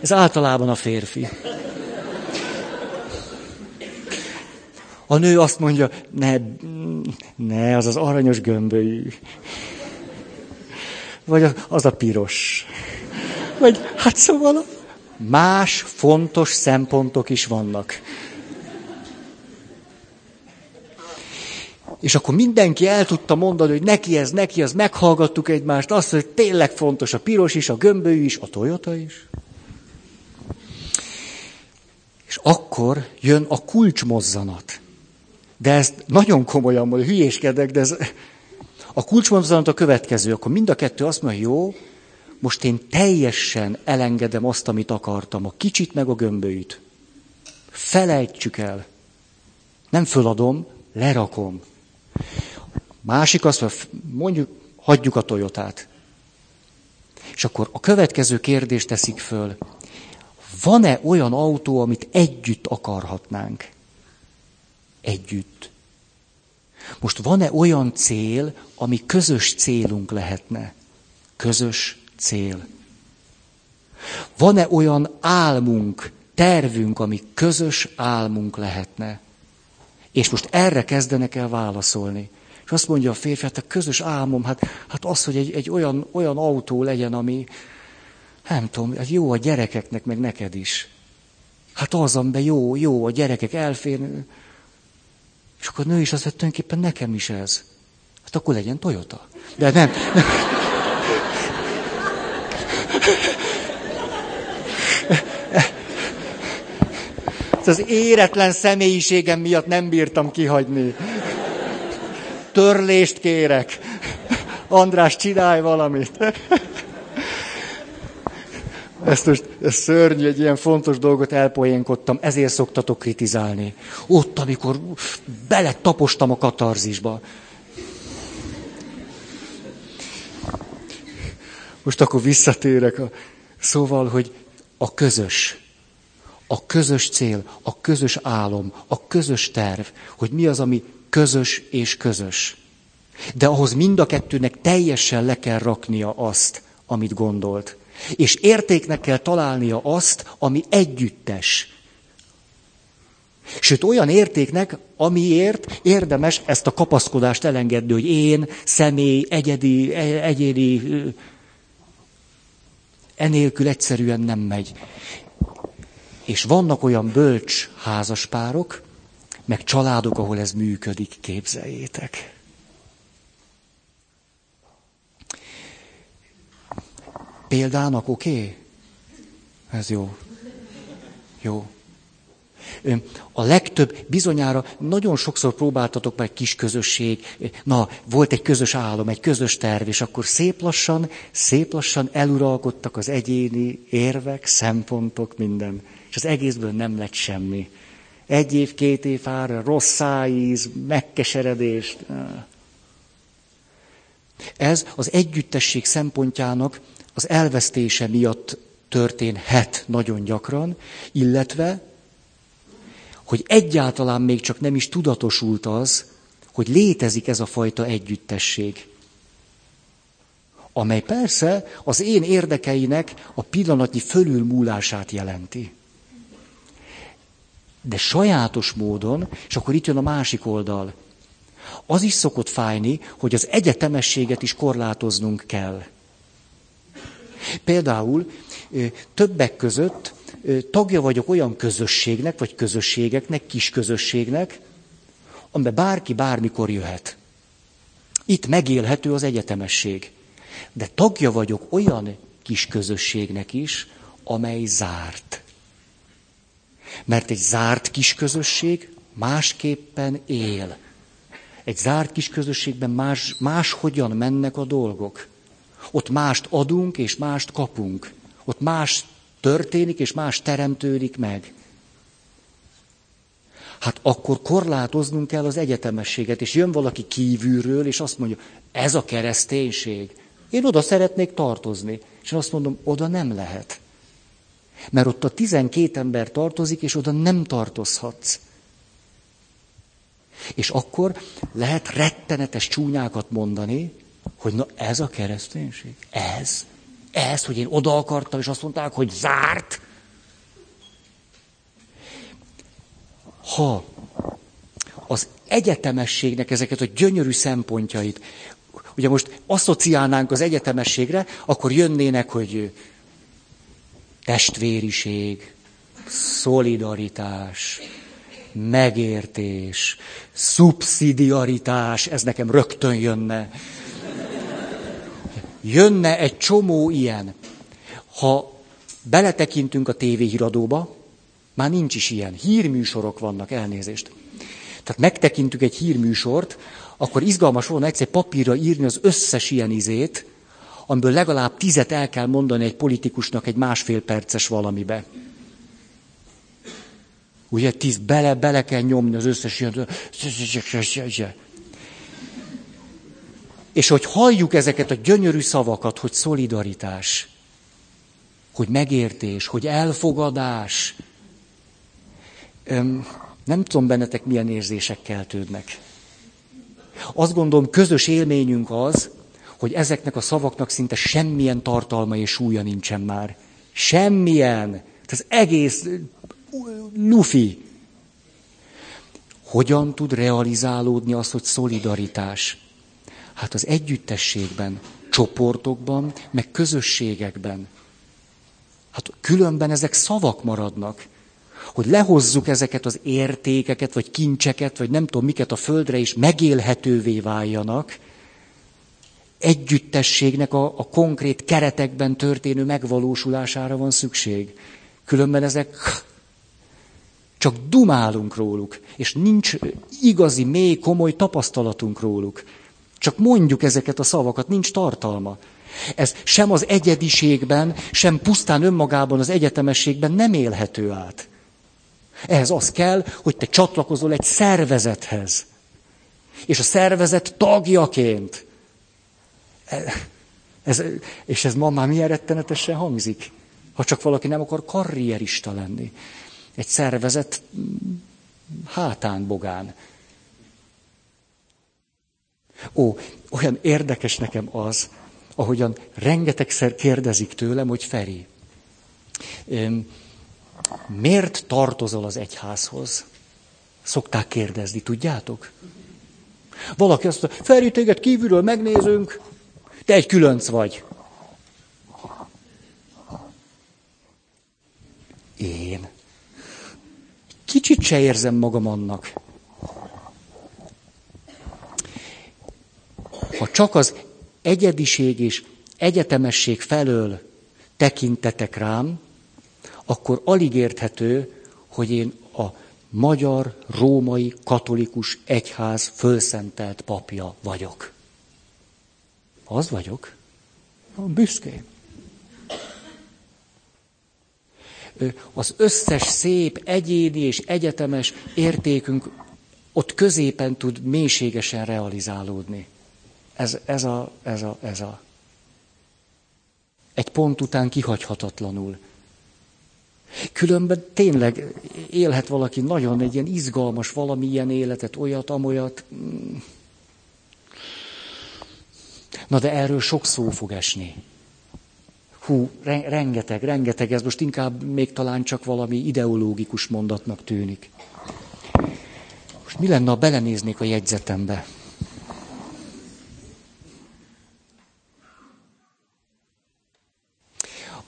Ez általában a férfi. A nő azt mondja, ne, ne, az az aranyos gömbölyű. Vagy az, a piros. Vagy hát szóval más fontos szempontok is vannak. És akkor mindenki el tudta mondani, hogy neki ez, neki az, meghallgattuk egymást, azt, hogy tényleg fontos a piros is, a gömbölyű is, a Toyota is. És akkor jön a kulcsmozzanat. De ezt nagyon komolyan mondom, hülyéskedek, de ez, a kulcsmozzanat a következő. Akkor mind a kettő azt mondja, jó, most én teljesen elengedem azt, amit akartam, a kicsit meg a gömbölyt. Felejtsük el. Nem föladom, lerakom. Másik azt mondja, mondjuk, hagyjuk a Toyotát. És akkor a következő kérdést teszik föl. Van-e olyan autó, amit együtt akarhatnánk? Együtt. Most van-e olyan cél, ami közös célunk lehetne? Közös cél. Van-e olyan álmunk, tervünk, ami közös álmunk lehetne? És most erre kezdenek el válaszolni. És azt mondja a férfi, hát a közös álmom, hát, hát az, hogy egy, egy olyan, olyan autó legyen, ami, nem tudom, hát jó a gyerekeknek, meg neked is. Hát az, amiben jó, jó, a gyerekek elférnek. És akkor a nő is azt mondja, tulajdonképpen nekem is ez. Hát akkor legyen Toyota. De nem. nem. Az éretlen személyiségem miatt nem bírtam kihagyni. Törlést kérek. András, csinálj valamit. Ezt most ez szörnyű, egy ilyen fontos dolgot elpoénkodtam, ezért szoktatok kritizálni. Ott, amikor bele tapostam a katarzisba. Most akkor visszatérek. A... Szóval, hogy a közös, a közös cél, a közös álom, a közös terv, hogy mi az, ami közös és közös. De ahhoz mind a kettőnek teljesen le kell raknia azt, amit gondolt. És értéknek kell találnia azt, ami együttes. Sőt, olyan értéknek, amiért érdemes ezt a kapaszkodást elengedni, hogy én, személy, egyedi, e, egyéni, enélkül egyszerűen nem megy. És vannak olyan bölcs házaspárok, meg családok, ahol ez működik, képzeljétek. Példának oké? Okay? Ez jó. Jó. A legtöbb, bizonyára nagyon sokszor próbáltatok meg kis közösség, na, volt egy közös álom, egy közös terv, és akkor szép lassan, szép lassan eluralkodtak az egyéni érvek, szempontok, minden. És az egészből nem lett semmi. Egy év, két év ára, rossz szájíz, megkeseredést. Ez az együttesség szempontjának az elvesztése miatt történhet nagyon gyakran, illetve, hogy egyáltalán még csak nem is tudatosult az, hogy létezik ez a fajta együttesség, amely persze az én érdekeinek a pillanatnyi fölülmúlását jelenti. De sajátos módon, és akkor itt jön a másik oldal, az is szokott fájni, hogy az egyetemességet is korlátoznunk kell. Például többek között tagja vagyok olyan közösségnek, vagy közösségeknek, kis közösségnek, amiben bárki bármikor jöhet. Itt megélhető az egyetemesség. De tagja vagyok olyan kis közösségnek is, amely zárt. Mert egy zárt kis közösség másképpen él. Egy zárt kis közösségben más, máshogyan mennek a dolgok. Ott mást adunk, és mást kapunk. Ott más történik, és más teremtődik meg. Hát akkor korlátoznunk kell az egyetemességet, és jön valaki kívülről, és azt mondja, ez a kereszténység. Én oda szeretnék tartozni. És én azt mondom, oda nem lehet. Mert ott a tizenkét ember tartozik, és oda nem tartozhatsz. És akkor lehet rettenetes csúnyákat mondani, hogy na ez a kereszténység. Ez. Ez, hogy én oda akartam, és azt mondták, hogy zárt. Ha az egyetemességnek ezeket a gyönyörű szempontjait, ugye most asszociálnánk az egyetemességre, akkor jönnének, hogy testvériség, szolidaritás, megértés, szubszidiaritás, ez nekem rögtön jönne. Jönne egy csomó ilyen. Ha beletekintünk a tévéhíradóba, már nincs is ilyen. Hírműsorok vannak, elnézést. Tehát megtekintünk egy hírműsort, akkor izgalmas volna egyszer papírra írni az összes ilyen izét, amiből legalább tizet el kell mondani egy politikusnak egy másfél perces valamibe. Ugye tíz bele, bele kell nyomni az összes ilyen... És hogy halljuk ezeket a gyönyörű szavakat, hogy szolidaritás, hogy megértés, hogy elfogadás, nem tudom bennetek milyen érzések keltődnek. Azt gondolom, közös élményünk az, hogy ezeknek a szavaknak szinte semmilyen tartalma és súlya nincsen már. Semmilyen. Ez egész lufi. Hogyan tud realizálódni az, hogy szolidaritás? Hát az együttességben, csoportokban, meg közösségekben. Hát különben ezek szavak maradnak. Hogy lehozzuk ezeket az értékeket, vagy kincseket, vagy nem tudom miket a földre is megélhetővé váljanak, együttességnek a, a konkrét keretekben történő megvalósulására van szükség. Különben ezek csak dumálunk róluk, és nincs igazi, mély, komoly tapasztalatunk róluk. Csak mondjuk ezeket a szavakat, nincs tartalma. Ez sem az egyediségben, sem pusztán önmagában az egyetemességben nem élhető át. Ehhez az kell, hogy te csatlakozol egy szervezethez. És a szervezet tagjaként. E, ez, és ez ma már milyen rettenetesen hangzik, ha csak valaki nem akar karrierista lenni. Egy szervezet hátán bogán. Ó, olyan érdekes nekem az, ahogyan rengetegszer kérdezik tőlem, hogy Feri, miért tartozol az egyházhoz? Szokták kérdezni, tudjátok? Valaki azt mondja, Feri, téged kívülről megnézünk, te egy különc vagy. Én. Kicsit se érzem magam annak. Ha csak az egyediség és egyetemesség felől tekintetek rám, akkor alig érthető, hogy én a magyar, római, katolikus egyház fölszentelt papja vagyok. Az vagyok. Büszkén. Az összes szép, egyéni és egyetemes értékünk ott középen tud mélységesen realizálódni. Ez, ez, a, ez, a, ez a. Egy pont után kihagyhatatlanul. Különben tényleg élhet valaki nagyon egy ilyen izgalmas valamilyen életet, olyat, amolyat. Na de erről sok szó fog esni. Hú, rengeteg, rengeteg, ez most inkább még talán csak valami ideológikus mondatnak tűnik. Most mi lenne, ha belenéznék a jegyzetembe?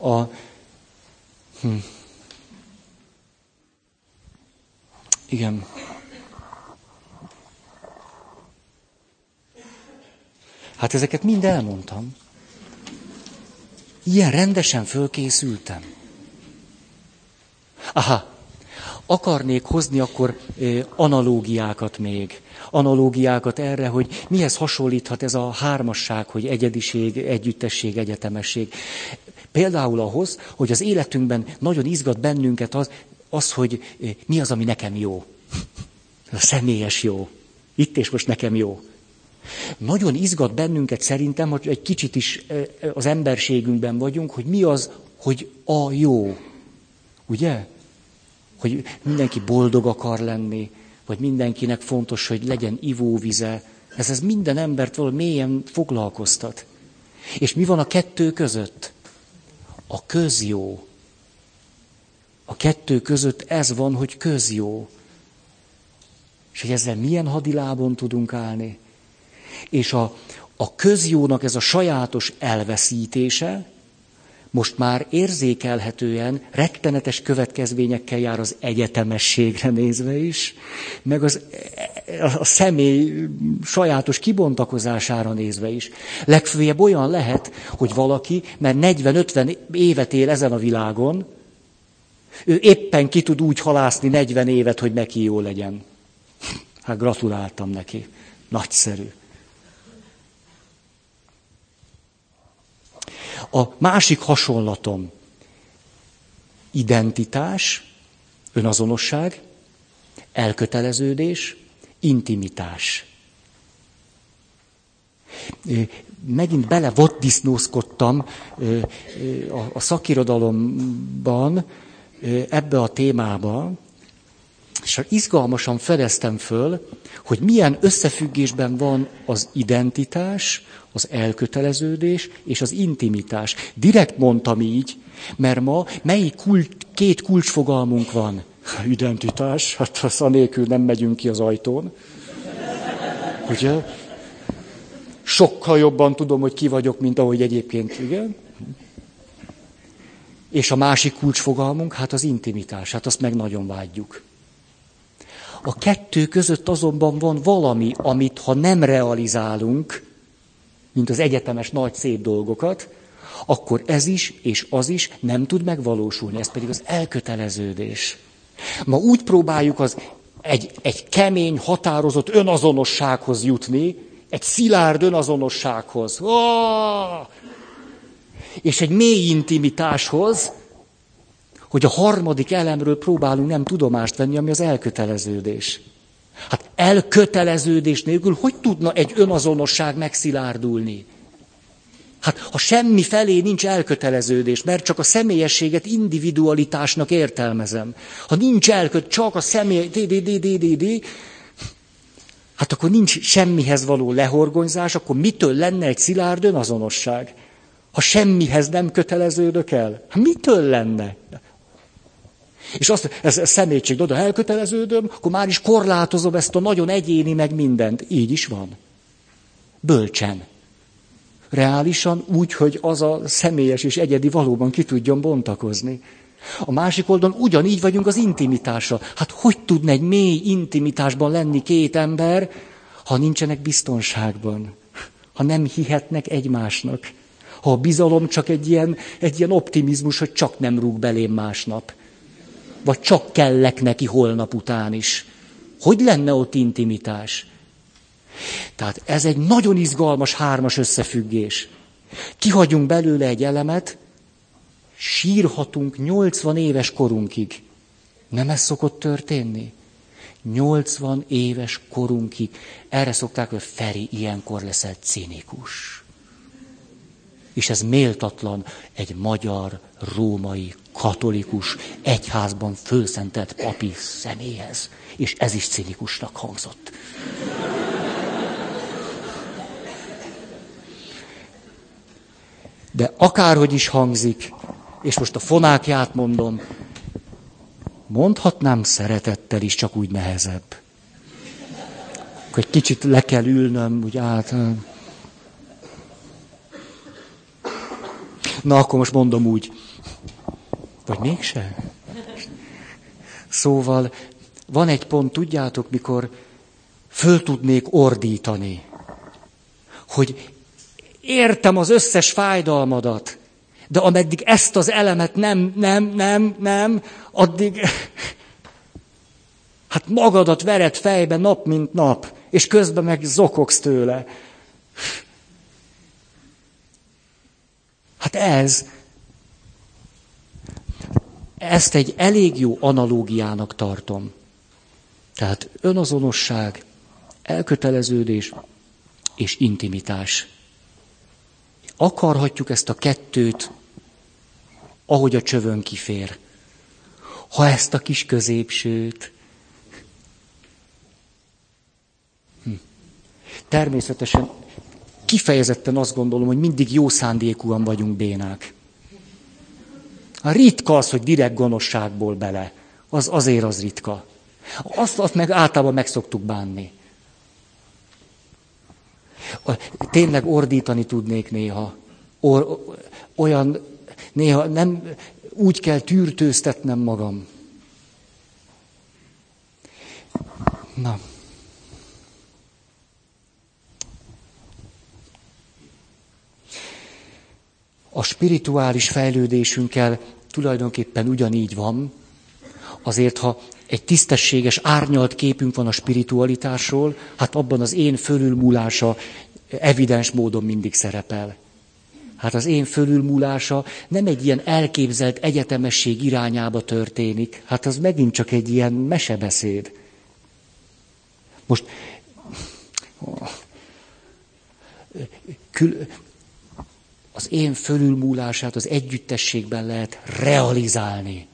a... Hm. Igen. Hát ezeket mind elmondtam. Ilyen rendesen fölkészültem. Aha, akarnék hozni akkor analógiákat még. Analógiákat erre, hogy mihez hasonlíthat ez a hármasság, hogy egyediség, együttesség, egyetemesség. Például ahhoz, hogy az életünkben nagyon izgat bennünket az, az, hogy mi az, ami nekem jó. A személyes jó. Itt és most nekem jó. Nagyon izgat bennünket szerintem, hogy egy kicsit is az emberségünkben vagyunk, hogy mi az, hogy a jó. Ugye? Hogy mindenki boldog akar lenni, vagy mindenkinek fontos, hogy legyen ivóvize. Ez, ez minden embert valami mélyen foglalkoztat. És mi van a kettő között? A közjó. A kettő között ez van, hogy közjó. És hogy ezzel milyen hadilábon tudunk állni? És a, a közjónak ez a sajátos elveszítése, most már érzékelhetően rettenetes következményekkel jár az egyetemességre nézve is, meg az, a személy sajátos kibontakozására nézve is. Legfőjebb olyan lehet, hogy valaki, mert 40-50 évet él ezen a világon, ő éppen ki tud úgy halászni 40 évet, hogy neki jó legyen. Hát gratuláltam neki. Nagyszerű. A másik hasonlatom identitás, önazonosság, elköteleződés, intimitás. Megint bele vaddisznózkodtam a szakirodalomban ebbe a témába, és izgalmasan fedeztem föl, hogy milyen összefüggésben van az identitás, az elköteleződés és az intimitás. Direkt mondtam így, mert ma melyik kult, két kulcsfogalmunk van? *laughs* Identitás, hát az anélkül nem megyünk ki az ajtón. Ugye? Sokkal jobban tudom, hogy ki vagyok, mint ahogy egyébként, igen. És a másik kulcsfogalmunk, hát az intimitás, hát azt meg nagyon vágyjuk. A kettő között azonban van valami, amit ha nem realizálunk, mint az egyetemes nagy szép dolgokat, akkor ez is és az is nem tud megvalósulni. Ez pedig az elköteleződés. Ma úgy próbáljuk az egy, egy kemény, határozott önazonossághoz jutni, egy szilárd önazonossághoz. Oh! És egy mély intimitáshoz, hogy a harmadik elemről próbálunk nem tudomást venni, ami az elköteleződés. Hát elköteleződés nélkül hogy tudna egy önazonosság megszilárdulni? Hát ha semmi felé nincs elköteleződés, mert csak a személyességet individualitásnak értelmezem. Ha nincs elköt, csak a személy, di, di, di, di, di, di, hát akkor nincs semmihez való lehorgonyzás, akkor mitől lenne egy szilárd önazonosság? Ha semmihez nem köteleződök el, hát mitől lenne? És azt, ez, ez szemétség, oda elköteleződöm, akkor már is korlátozom ezt a nagyon egyéni meg mindent. Így is van. Bölcsen. Reálisan úgy, hogy az a személyes és egyedi valóban ki tudjon bontakozni. A másik oldalon ugyanígy vagyunk az intimitással. Hát hogy tudna egy mély intimitásban lenni két ember, ha nincsenek biztonságban? Ha nem hihetnek egymásnak? Ha a bizalom csak egy ilyen, egy ilyen optimizmus, hogy csak nem rúg belém másnap vagy csak kellek neki holnap után is. Hogy lenne ott intimitás? Tehát ez egy nagyon izgalmas hármas összefüggés. Kihagyunk belőle egy elemet, sírhatunk 80 éves korunkig. Nem ez szokott történni? 80 éves korunkig. Erre szokták, hogy Feri, ilyenkor leszel cinikus. És ez méltatlan egy magyar, római, katolikus, egyházban fölszentelt papi személyhez. És ez is cinikusnak hangzott. De akárhogy is hangzik, és most a fonákját mondom, mondhatnám szeretettel is, csak úgy nehezebb. Akkor egy kicsit le kell ülnöm, úgy át. Na, akkor most mondom úgy. Vagy mégse? Szóval van egy pont, tudjátok, mikor föl tudnék ordítani, hogy értem az összes fájdalmadat, de ameddig ezt az elemet nem, nem, nem, nem, addig hát magadat vered fejbe nap, mint nap, és közben meg zokogsz tőle. Hát ez, ezt egy elég jó analógiának tartom. Tehát önazonosság, elköteleződés és intimitás. Akarhatjuk ezt a kettőt, ahogy a csövön kifér. Ha ezt a kis középsőt. Hm. Természetesen kifejezetten azt gondolom, hogy mindig jó szándékúan vagyunk bénák. A ritka az, hogy direkt gonoszságból bele. Az azért az ritka. Azt, azt meg általában meg szoktuk bánni. Tényleg ordítani tudnék néha. Or, olyan, néha nem úgy kell tűrtőztetnem magam. Na. A spirituális fejlődésünkkel tulajdonképpen ugyanígy van, azért ha egy tisztességes, árnyalt képünk van a spiritualitásról, hát abban az én fölülmúlása evidens módon mindig szerepel. Hát az én fölülmúlása nem egy ilyen elképzelt egyetemesség irányába történik, hát az megint csak egy ilyen mesebeszéd. Most kül, az én fölülmúlását az együttességben lehet realizálni.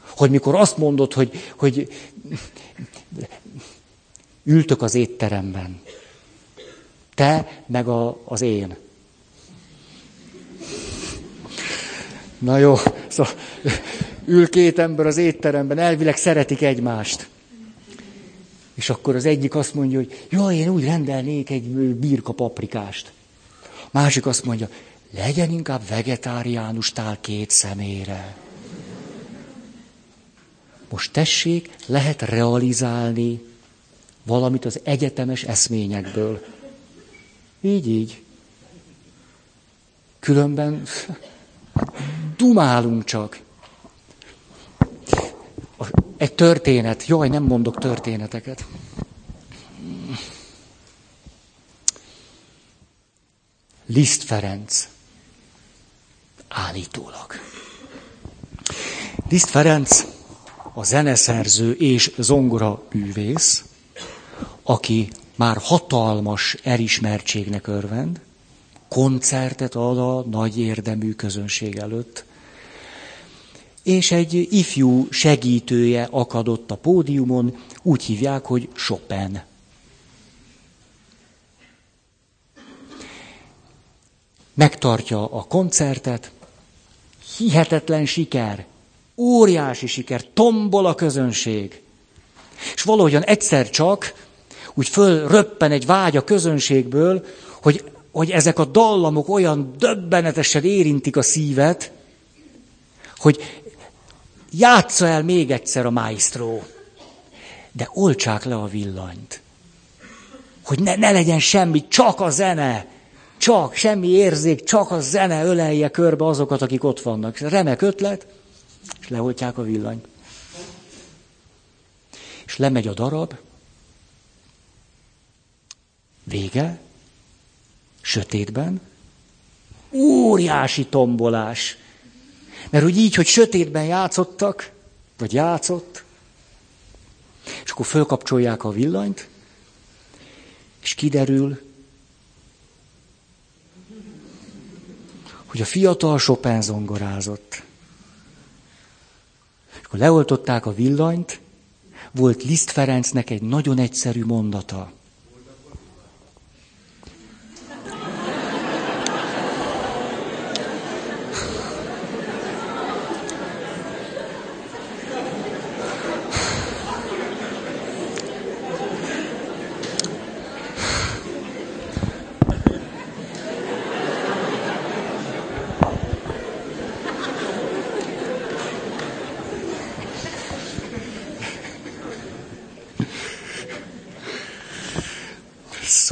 Hogy mikor azt mondod, hogy, hogy ültök az étteremben, te meg a, az én. Na jó, szóval ül két ember az étteremben, elvileg szeretik egymást. És akkor az egyik azt mondja, hogy jó, én úgy rendelnék egy birka paprikást. Másik azt mondja, legyen inkább vegetáriánus tál két szemére. Most tessék, lehet realizálni valamit az egyetemes eszményekből. Így, így. Különben *laughs* dumálunk csak. Egy történet. Jaj, nem mondok történeteket. Liszt Ferenc. Állítólag. Liszt Ferenc a zeneszerző és zongora művész, aki már hatalmas elismertségnek örvend, koncertet ad a nagy érdemű közönség előtt, és egy ifjú segítője akadott a pódiumon, úgy hívják, hogy Chopin. Megtartja a koncertet, hihetetlen siker, óriási siker, tombol a közönség. És valahogyan egyszer csak úgy fölröppen egy vágy a közönségből, hogy, hogy ezek a dallamok olyan döbbenetesen érintik a szívet, hogy játsza el még egyszer a maestro, de olcsák le a villanyt. Hogy ne, ne legyen semmi, csak a zene, csak, semmi érzék, csak a zene ölelje körbe azokat, akik ott vannak. Remek ötlet, és leoltják a villanyt. És lemegy a darab, vége, sötétben, óriási tombolás. Mert úgy így, hogy sötétben játszottak, vagy játszott, és akkor fölkapcsolják a villanyt, és kiderül, hogy a fiatal Chopin zongorázott. És akkor leoltották a villanyt, volt Liszt Ferencnek egy nagyon egyszerű mondata –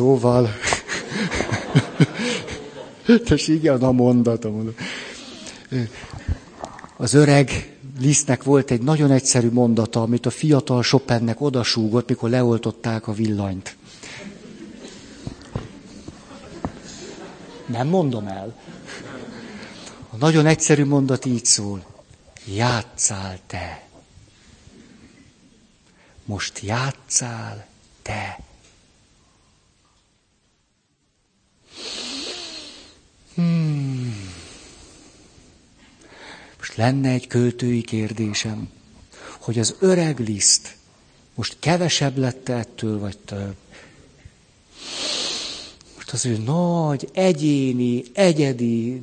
Szóval *laughs* Tess, igen, a mondat. Az öreg Lisztnek volt egy nagyon egyszerű mondata, amit a fiatal Chopinnek odasúgott, mikor leoltották a villanyt. Nem mondom el. A nagyon egyszerű mondat így szól. Játszál te. Most játszál te. Hmm. Most lenne egy költői kérdésem, hogy az öreg liszt most kevesebb lett ettől, vagy több. Most az ő nagy, egyéni, egyedi,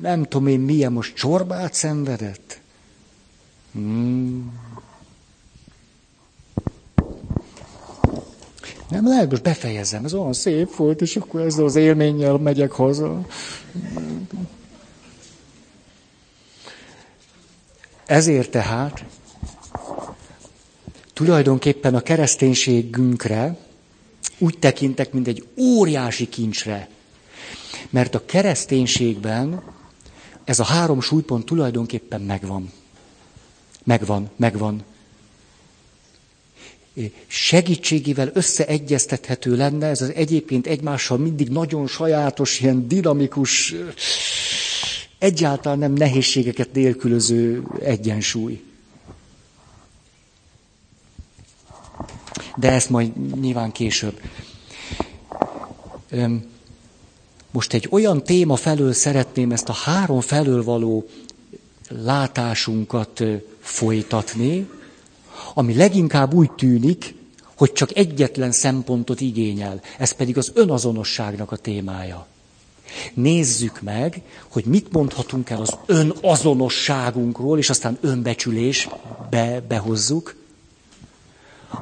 nem tudom én milyen, most csorbát szenvedett. Hmm. Nem lehet, most befejezem, ez olyan szép volt, és akkor ezzel az élménnyel megyek haza. Ezért tehát tulajdonképpen a kereszténységünkre úgy tekintek, mint egy óriási kincsre. Mert a kereszténységben ez a három súlypont tulajdonképpen megvan. Megvan, megvan. Segítségével összeegyeztethető lenne ez az egyébként egymással mindig nagyon sajátos, ilyen dinamikus egyáltalán nem nehézségeket nélkülöző egyensúly. De ezt majd nyilván később. Most egy olyan téma felől szeretném ezt a három felől való látásunkat folytatni, ami leginkább úgy tűnik, hogy csak egyetlen szempontot igényel, ez pedig az önazonosságnak a témája. Nézzük meg, hogy mit mondhatunk el az önazonosságunkról, és aztán önbecsülésbe behozzuk,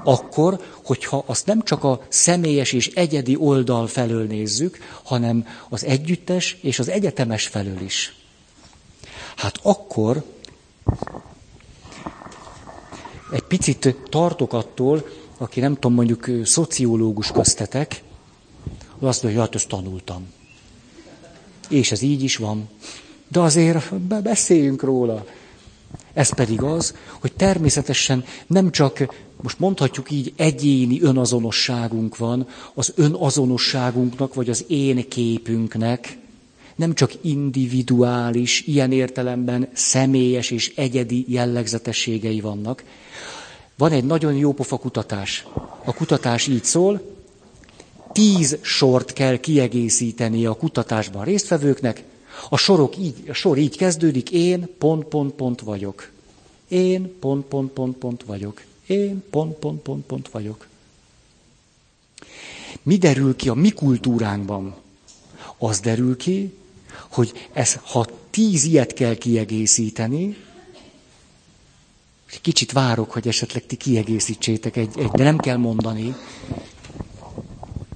akkor, hogyha azt nem csak a személyes és egyedi oldal felől nézzük, hanem az együttes és az egyetemes felől is. Hát akkor egy picit tartok attól, aki nem tudom, mondjuk szociológus köztetek, azt mondja, hogy hát ezt tanultam. És ez így is van. De azért beszéljünk róla. Ez pedig az, hogy természetesen nem csak, most mondhatjuk így, egyéni önazonosságunk van, az önazonosságunknak, vagy az én képünknek, nem csak individuális, ilyen értelemben személyes és egyedi jellegzetességei vannak. Van egy nagyon jó pofa kutatás. A kutatás így szól, tíz sort kell kiegészíteni a kutatásban résztvevőknek. A, sorok így, a sor így kezdődik, én pont, pont, pont vagyok. Én pont, pont, pont, pont vagyok. Én pont, pont, pont, pont vagyok. Mi derül ki a mi kultúránkban? Az derül ki, hogy ez, ha tíz ilyet kell kiegészíteni, kicsit várok, hogy esetleg ti kiegészítsétek egy, egy de nem kell mondani,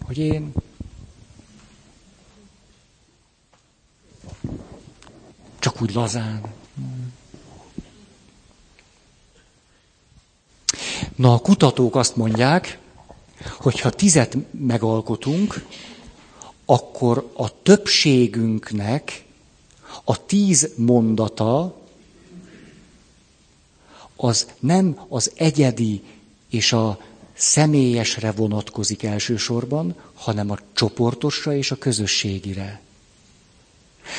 hogy én csak úgy lazán. Na, a kutatók azt mondják, hogy ha tizet megalkotunk, akkor a többségünknek a tíz mondata az nem az egyedi és a személyesre vonatkozik elsősorban, hanem a csoportosra és a közösségire.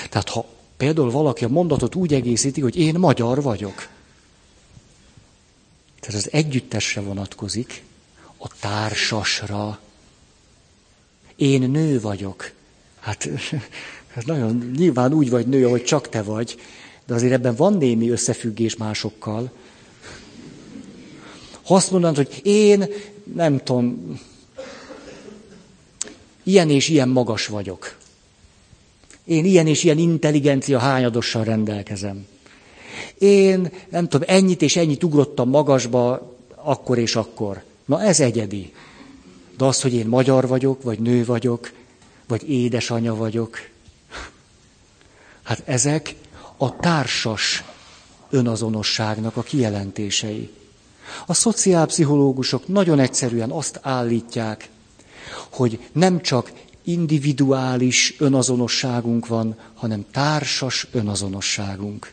Tehát ha például valaki a mondatot úgy egészíti, hogy én magyar vagyok, tehát az együttesre vonatkozik, a társasra. Én nő vagyok. Hát ez *laughs* nagyon nyilván úgy vagy nő, ahogy csak te vagy, de azért ebben van némi összefüggés másokkal. Ha azt mondanád, hogy én nem tudom, ilyen és ilyen magas vagyok. Én ilyen és ilyen intelligencia hányadossal rendelkezem. Én nem tudom, ennyit és ennyit ugrottam magasba, akkor és akkor. Na ez egyedi. De az, hogy én magyar vagyok, vagy nő vagyok, vagy édesanya vagyok, hát ezek a társas önazonosságnak a kijelentései. A szociálpszichológusok nagyon egyszerűen azt állítják, hogy nem csak individuális önazonosságunk van, hanem társas önazonosságunk.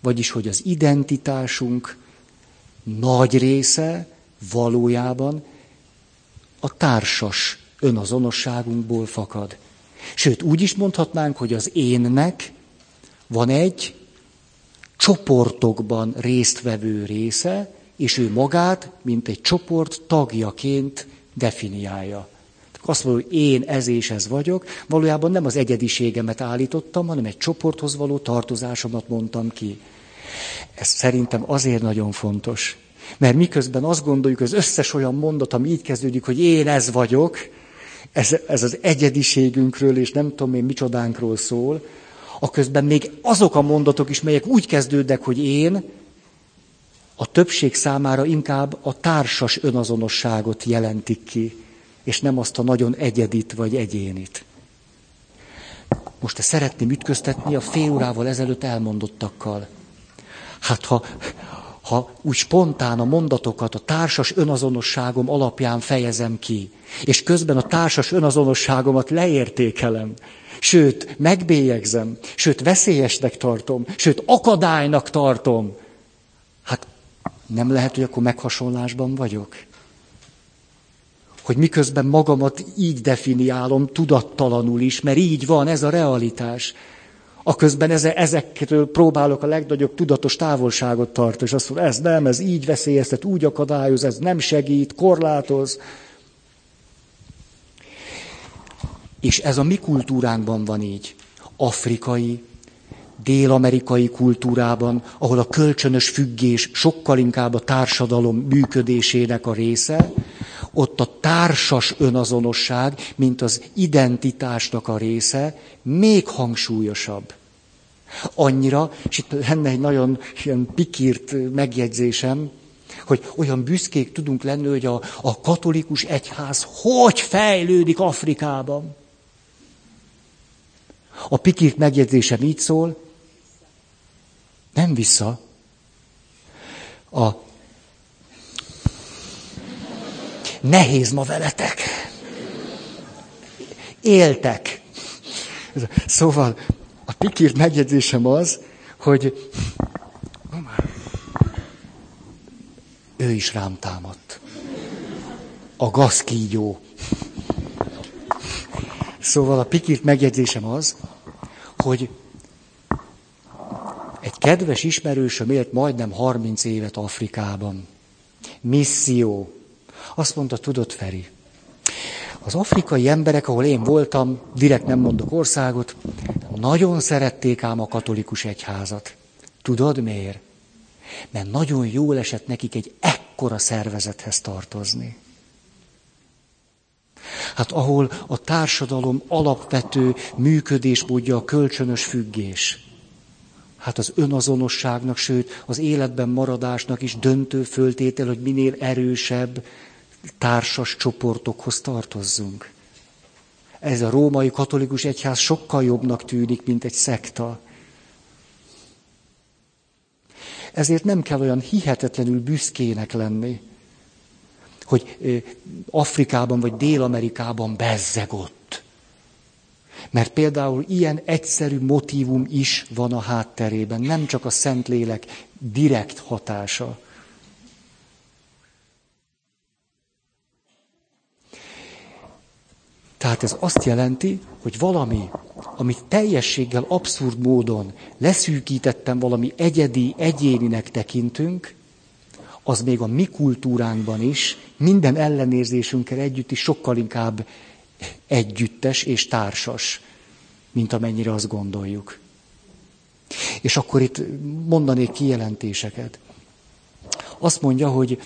Vagyis, hogy az identitásunk nagy része valójában a társas önazonosságunkból fakad. Sőt, úgy is mondhatnánk, hogy az énnek van egy csoportokban résztvevő része, és ő magát, mint egy csoport tagjaként definiálja. Azt mondja, hogy én ez és ez vagyok, valójában nem az egyediségemet állítottam, hanem egy csoporthoz való tartozásomat mondtam ki. Ez szerintem azért nagyon fontos. Mert miközben azt gondoljuk, az összes olyan mondat, ami így kezdődik, hogy én ez vagyok, ez, ez az egyediségünkről és nem tudom én micsodánkról szól, a közben még azok a mondatok is, melyek úgy kezdődnek, hogy én, a többség számára inkább a társas önazonosságot jelentik ki, és nem azt a nagyon egyedit vagy egyénit. Most te szeretném ütköztetni a fél órával ezelőtt elmondottakkal. Hát ha, ha úgy spontán a mondatokat a társas önazonosságom alapján fejezem ki, és közben a társas önazonosságomat leértékelem, sőt, megbélyegzem, sőt, veszélyesnek tartom, sőt, akadálynak tartom, nem lehet, hogy akkor meghasonlásban vagyok. Hogy miközben magamat így definiálom, tudattalanul is, mert így van, ez a realitás. A közben ezekről próbálok a legnagyobb tudatos távolságot tartani, és azt mondom, ez nem, ez így veszélyeztet, úgy akadályoz, ez nem segít, korlátoz. És ez a mi kultúránkban van így. Afrikai, dél-amerikai kultúrában, ahol a kölcsönös függés sokkal inkább a társadalom működésének a része, ott a társas önazonosság, mint az identitásnak a része, még hangsúlyosabb. Annyira, és itt lenne egy nagyon ilyen pikírt megjegyzésem, hogy olyan büszkék tudunk lenni, hogy a, a katolikus egyház hogy fejlődik Afrikában. A pikírt megjegyzésem így szól, nem vissza. A nehéz ma veletek. Éltek. Szóval a pikírt megjegyzésem az, hogy ő is rám támadt. A gazkígyó. Szóval a pikírt megjegyzésem az, hogy egy kedves ismerősöm élt majdnem 30 évet Afrikában. Misszió. Azt mondta, tudod, Feri, az afrikai emberek, ahol én voltam, direkt nem mondok országot, nagyon szerették ám a katolikus egyházat. Tudod miért? Mert nagyon jól esett nekik egy ekkora szervezethez tartozni. Hát ahol a társadalom alapvető működésmódja a kölcsönös függés. Hát az önazonosságnak, sőt az életben maradásnak is döntő föltétel, hogy minél erősebb társas csoportokhoz tartozzunk. Ez a római katolikus egyház sokkal jobbnak tűnik, mint egy szekta. Ezért nem kell olyan hihetetlenül büszkének lenni, hogy Afrikában vagy Dél-Amerikában bezzegott. Mert például ilyen egyszerű motívum is van a hátterében, nem csak a Szentlélek direkt hatása. Tehát ez azt jelenti, hogy valami, amit teljességgel abszurd módon leszűkítettem valami egyedi, egyéninek tekintünk, az még a mi kultúránkban is, minden ellenérzésünkkel együtt is sokkal inkább együttes és társas, mint amennyire azt gondoljuk. És akkor itt mondanék kijelentéseket. Azt mondja, hogy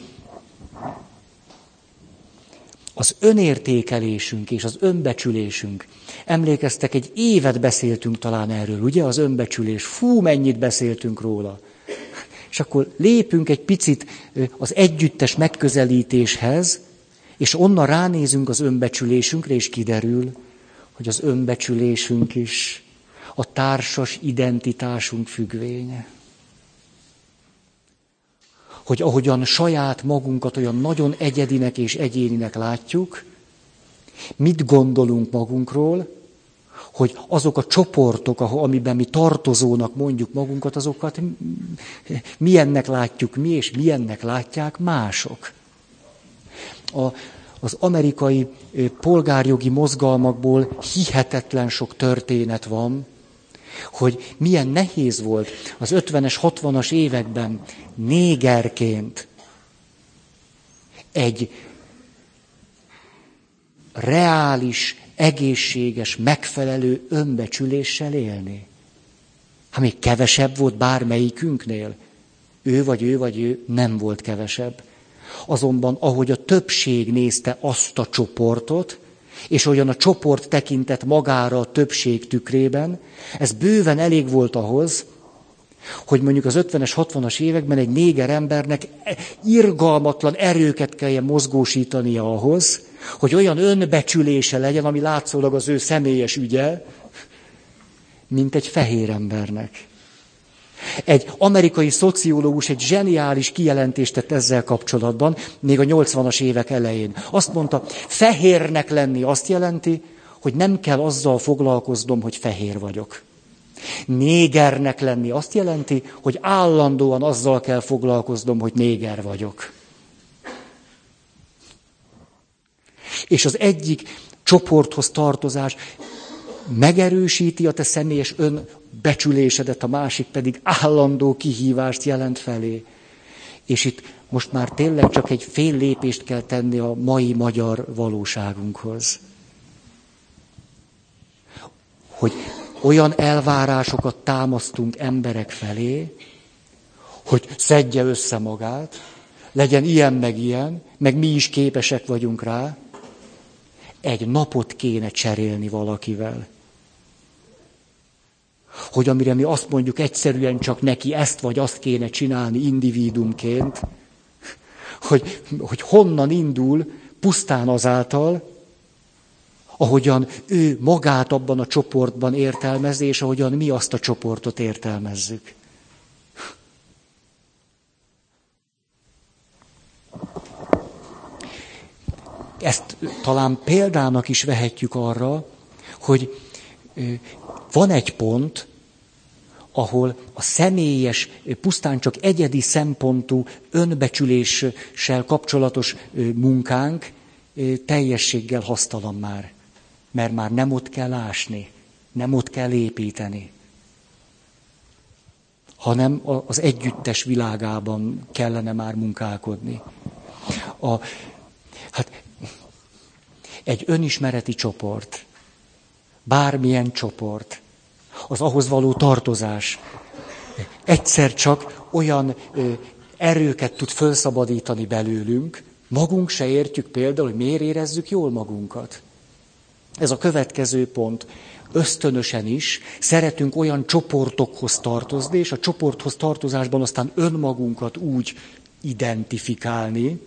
az önértékelésünk és az önbecsülésünk. Emlékeztek, egy évet beszéltünk talán erről, ugye, az önbecsülés. Fú, mennyit beszéltünk róla. És akkor lépünk egy picit az együttes megközelítéshez, és onnan ránézünk az önbecsülésünkre, és kiderül, hogy az önbecsülésünk is a társas identitásunk függvénye hogy ahogyan saját magunkat olyan nagyon egyedinek és egyéninek látjuk, Mit gondolunk magunkról, hogy azok a csoportok, amiben mi tartozónak mondjuk magunkat, azokat milyennek látjuk mi, és milyennek látják mások. A, az amerikai polgárjogi mozgalmakból hihetetlen sok történet van, hogy milyen nehéz volt az 50-es, 60-as években négerként egy reális, egészséges, megfelelő önbecsüléssel élni. Ha még kevesebb volt bármelyikünknél, ő vagy ő vagy ő nem volt kevesebb. Azonban, ahogy a többség nézte azt a csoportot, és olyan a csoport tekintett magára a többség tükrében, ez bőven elég volt ahhoz, hogy mondjuk az 50-es, 60-as években egy néger embernek irgalmatlan erőket kelljen mozgósítania ahhoz, hogy olyan önbecsülése legyen, ami látszólag az ő személyes ügye, mint egy fehér embernek. Egy amerikai szociológus egy zseniális kijelentést tett ezzel kapcsolatban, még a 80-as évek elején. Azt mondta, fehérnek lenni azt jelenti, hogy nem kell azzal foglalkoznom, hogy fehér vagyok. Négernek lenni azt jelenti, hogy állandóan azzal kell foglalkoznom, hogy néger vagyok. És az egyik csoporthoz tartozás megerősíti a te személyes önbecsülésedet, a másik pedig állandó kihívást jelent felé. És itt most már tényleg csak egy fél lépést kell tenni a mai magyar valóságunkhoz. Hogy olyan elvárásokat támasztunk emberek felé, hogy szedje össze magát, legyen ilyen meg ilyen, meg mi is képesek vagyunk rá, egy napot kéne cserélni valakivel. Hogy amire mi azt mondjuk egyszerűen csak neki ezt vagy azt kéne csinálni individumként, hogy, hogy honnan indul pusztán azáltal, ahogyan ő magát abban a csoportban értelmezi, és ahogyan mi azt a csoportot értelmezzük. Ezt talán példának is vehetjük arra, hogy van egy pont, ahol a személyes, pusztán csak egyedi szempontú önbecsüléssel kapcsolatos munkánk teljességgel hasztalan már mert már nem ott kell ásni, nem ott kell építeni, hanem az együttes világában kellene már munkálkodni. A, hát egy önismereti csoport, bármilyen csoport, az ahhoz való tartozás egyszer csak olyan erőket tud felszabadítani belőlünk, magunk se értjük például, hogy miért érezzük jól magunkat. Ez a következő pont. Ösztönösen is szeretünk olyan csoportokhoz tartozni, és a csoporthoz tartozásban aztán önmagunkat úgy identifikálni,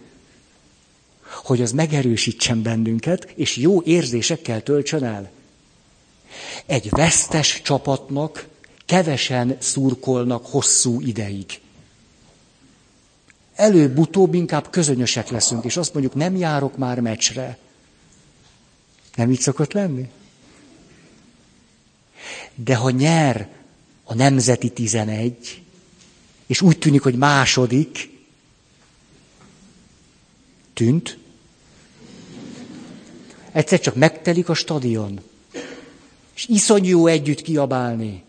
hogy az megerősítsen bennünket, és jó érzésekkel töltsön el. Egy vesztes csapatnak kevesen szurkolnak hosszú ideig. Előbb-utóbb inkább közönösek leszünk, és azt mondjuk, nem járok már meccsre. Nem így szokott lenni? De ha nyer a nemzeti tizenegy, és úgy tűnik, hogy második, tűnt, egyszer csak megtelik a stadion. És iszonyú együtt kiabálni.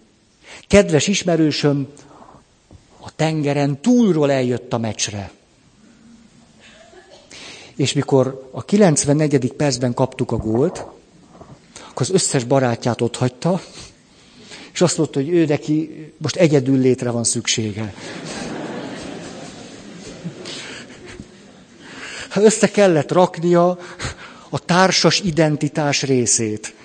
Kedves ismerősöm, a tengeren túlról eljött a meccsre. És mikor a 94. percben kaptuk a gólt, akkor az összes barátját ott hagyta, és azt mondta, hogy ő neki most egyedül létre van szüksége. Hát össze kellett raknia a társas identitás részét.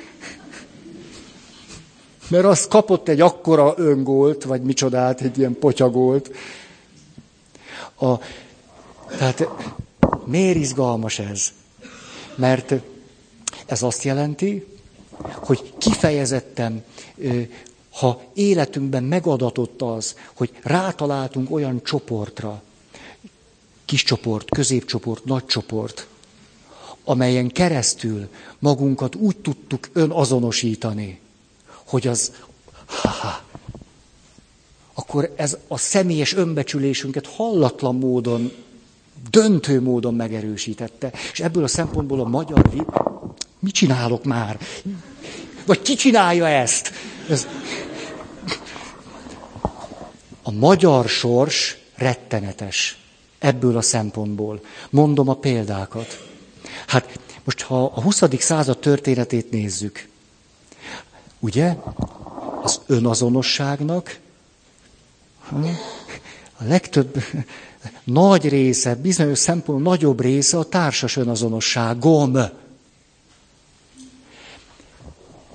Mert az kapott egy akkora öngólt, vagy micsodát, egy ilyen potyagolt. A, tehát Miért izgalmas ez? Mert ez azt jelenti, hogy kifejezetten, ha életünkben megadatott az, hogy rátaláltunk olyan csoportra, kis csoport, középcsoport, nagy csoport, amelyen keresztül magunkat úgy tudtuk önazonosítani, hogy az, ha, akkor ez a személyes önbecsülésünket hallatlan módon, döntő módon megerősítette. És ebből a szempontból a magyar vip, mit csinálok már? Vagy ki csinálja ezt? Ez... A magyar sors rettenetes ebből a szempontból. Mondom a példákat. Hát most, ha a 20. század történetét nézzük, ugye, az önazonosságnak a legtöbb, nagy része, bizonyos szempontból nagyobb része a társas önazonosságom.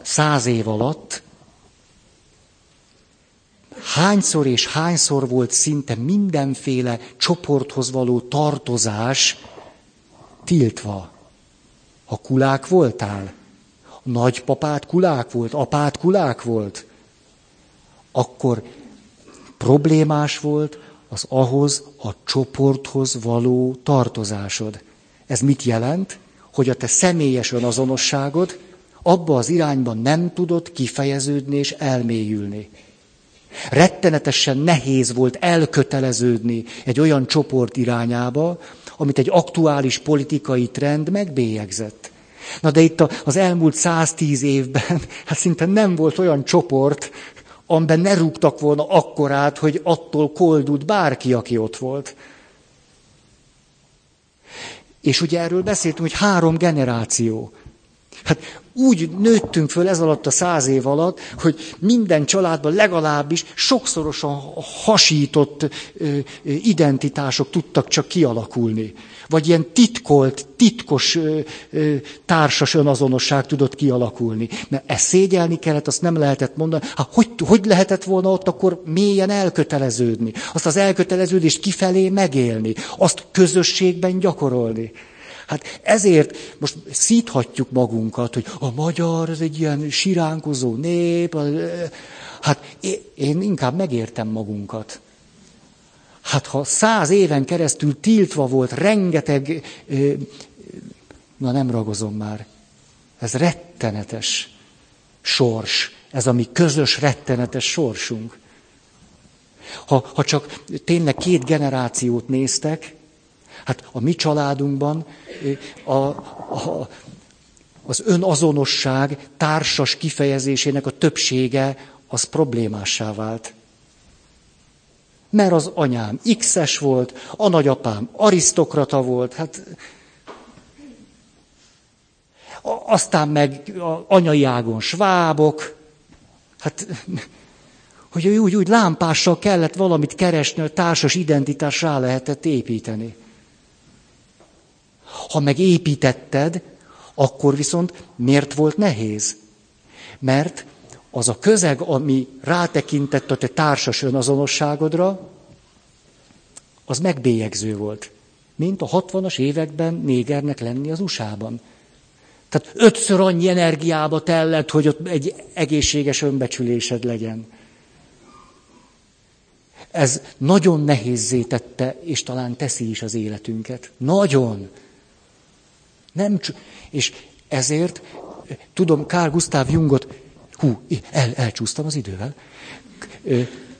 Száz év alatt hányszor és hányszor volt szinte mindenféle csoporthoz való tartozás tiltva. Ha kulák voltál, nagypapát kulák volt, apát kulák volt, akkor problémás volt az ahhoz a csoporthoz való tartozásod. Ez mit jelent? Hogy a te személyes önazonosságod abba az irányban nem tudott kifejeződni és elmélyülni. Rettenetesen nehéz volt elköteleződni egy olyan csoport irányába, amit egy aktuális politikai trend megbélyegzett. Na de itt az elmúlt 110 évben, *laughs* hát szinte nem volt olyan csoport, amiben ne rúgtak volna akkorát, hogy attól koldult bárki, aki ott volt. És ugye erről beszéltünk, hogy három generáció. Hát úgy nőttünk föl ez alatt a száz év alatt, hogy minden családban legalábbis sokszorosan hasított identitások tudtak csak kialakulni. Vagy ilyen titkolt, titkos társas önazonosság tudott kialakulni. Mert ezt szégyelni kellett, azt nem lehetett mondani. Hát hogy, hogy lehetett volna ott akkor mélyen elköteleződni? Azt az elköteleződést kifelé megélni, azt közösségben gyakorolni. Hát ezért most szíthatjuk magunkat, hogy a magyar az egy ilyen siránkozó nép. Hát én inkább megértem magunkat. Hát ha száz éven keresztül tiltva volt rengeteg, na nem ragozom már, ez rettenetes sors, ez a mi közös rettenetes sorsunk. Ha, ha csak tényleg két generációt néztek, Hát a mi családunkban a, a, az önazonosság társas kifejezésének a többsége az problémássá vált. Mert az anyám X-es volt, a nagyapám arisztokrata volt, hát aztán meg a anyai ágon svábok, hát hogy úgy, úgy lámpással kellett valamit keresni, a társas identitás rá lehetett építeni. Ha megépítetted, akkor viszont miért volt nehéz? Mert az a közeg, ami rátekintett a te társas önazonosságodra, az megbélyegző volt. Mint a 60-as években négernek lenni az USA-ban. Tehát ötször annyi energiába tellett, hogy ott egy egészséges önbecsülésed legyen. Ez nagyon nehézzé tette, és talán teszi is az életünket. Nagyon. Nem, és ezért, tudom, Carl Gustav Jungot, hú, el, elcsúsztam az idővel,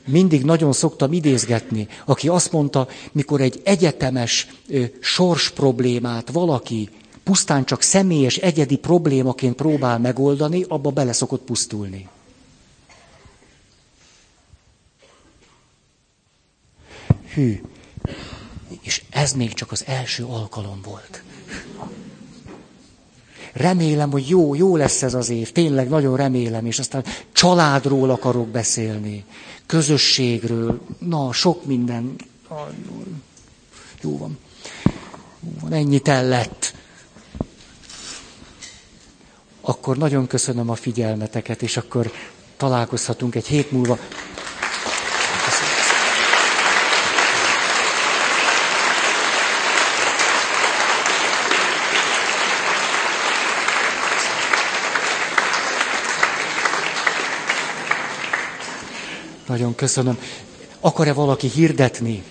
mindig nagyon szoktam idézgetni, aki azt mondta, mikor egy egyetemes sors problémát valaki pusztán csak személyes, egyedi problémaként próbál megoldani, abba bele szokott pusztulni. Hű, és ez még csak az első alkalom volt. Remélem, hogy jó, jó lesz ez az év, tényleg nagyon remélem, és aztán családról akarok beszélni, közösségről, na, sok minden. Jó van. Van, ennyit ellett. Akkor nagyon köszönöm a figyelmeteket, és akkor találkozhatunk egy hét múlva. Nagyon köszönöm. Akar-e valaki hirdetni?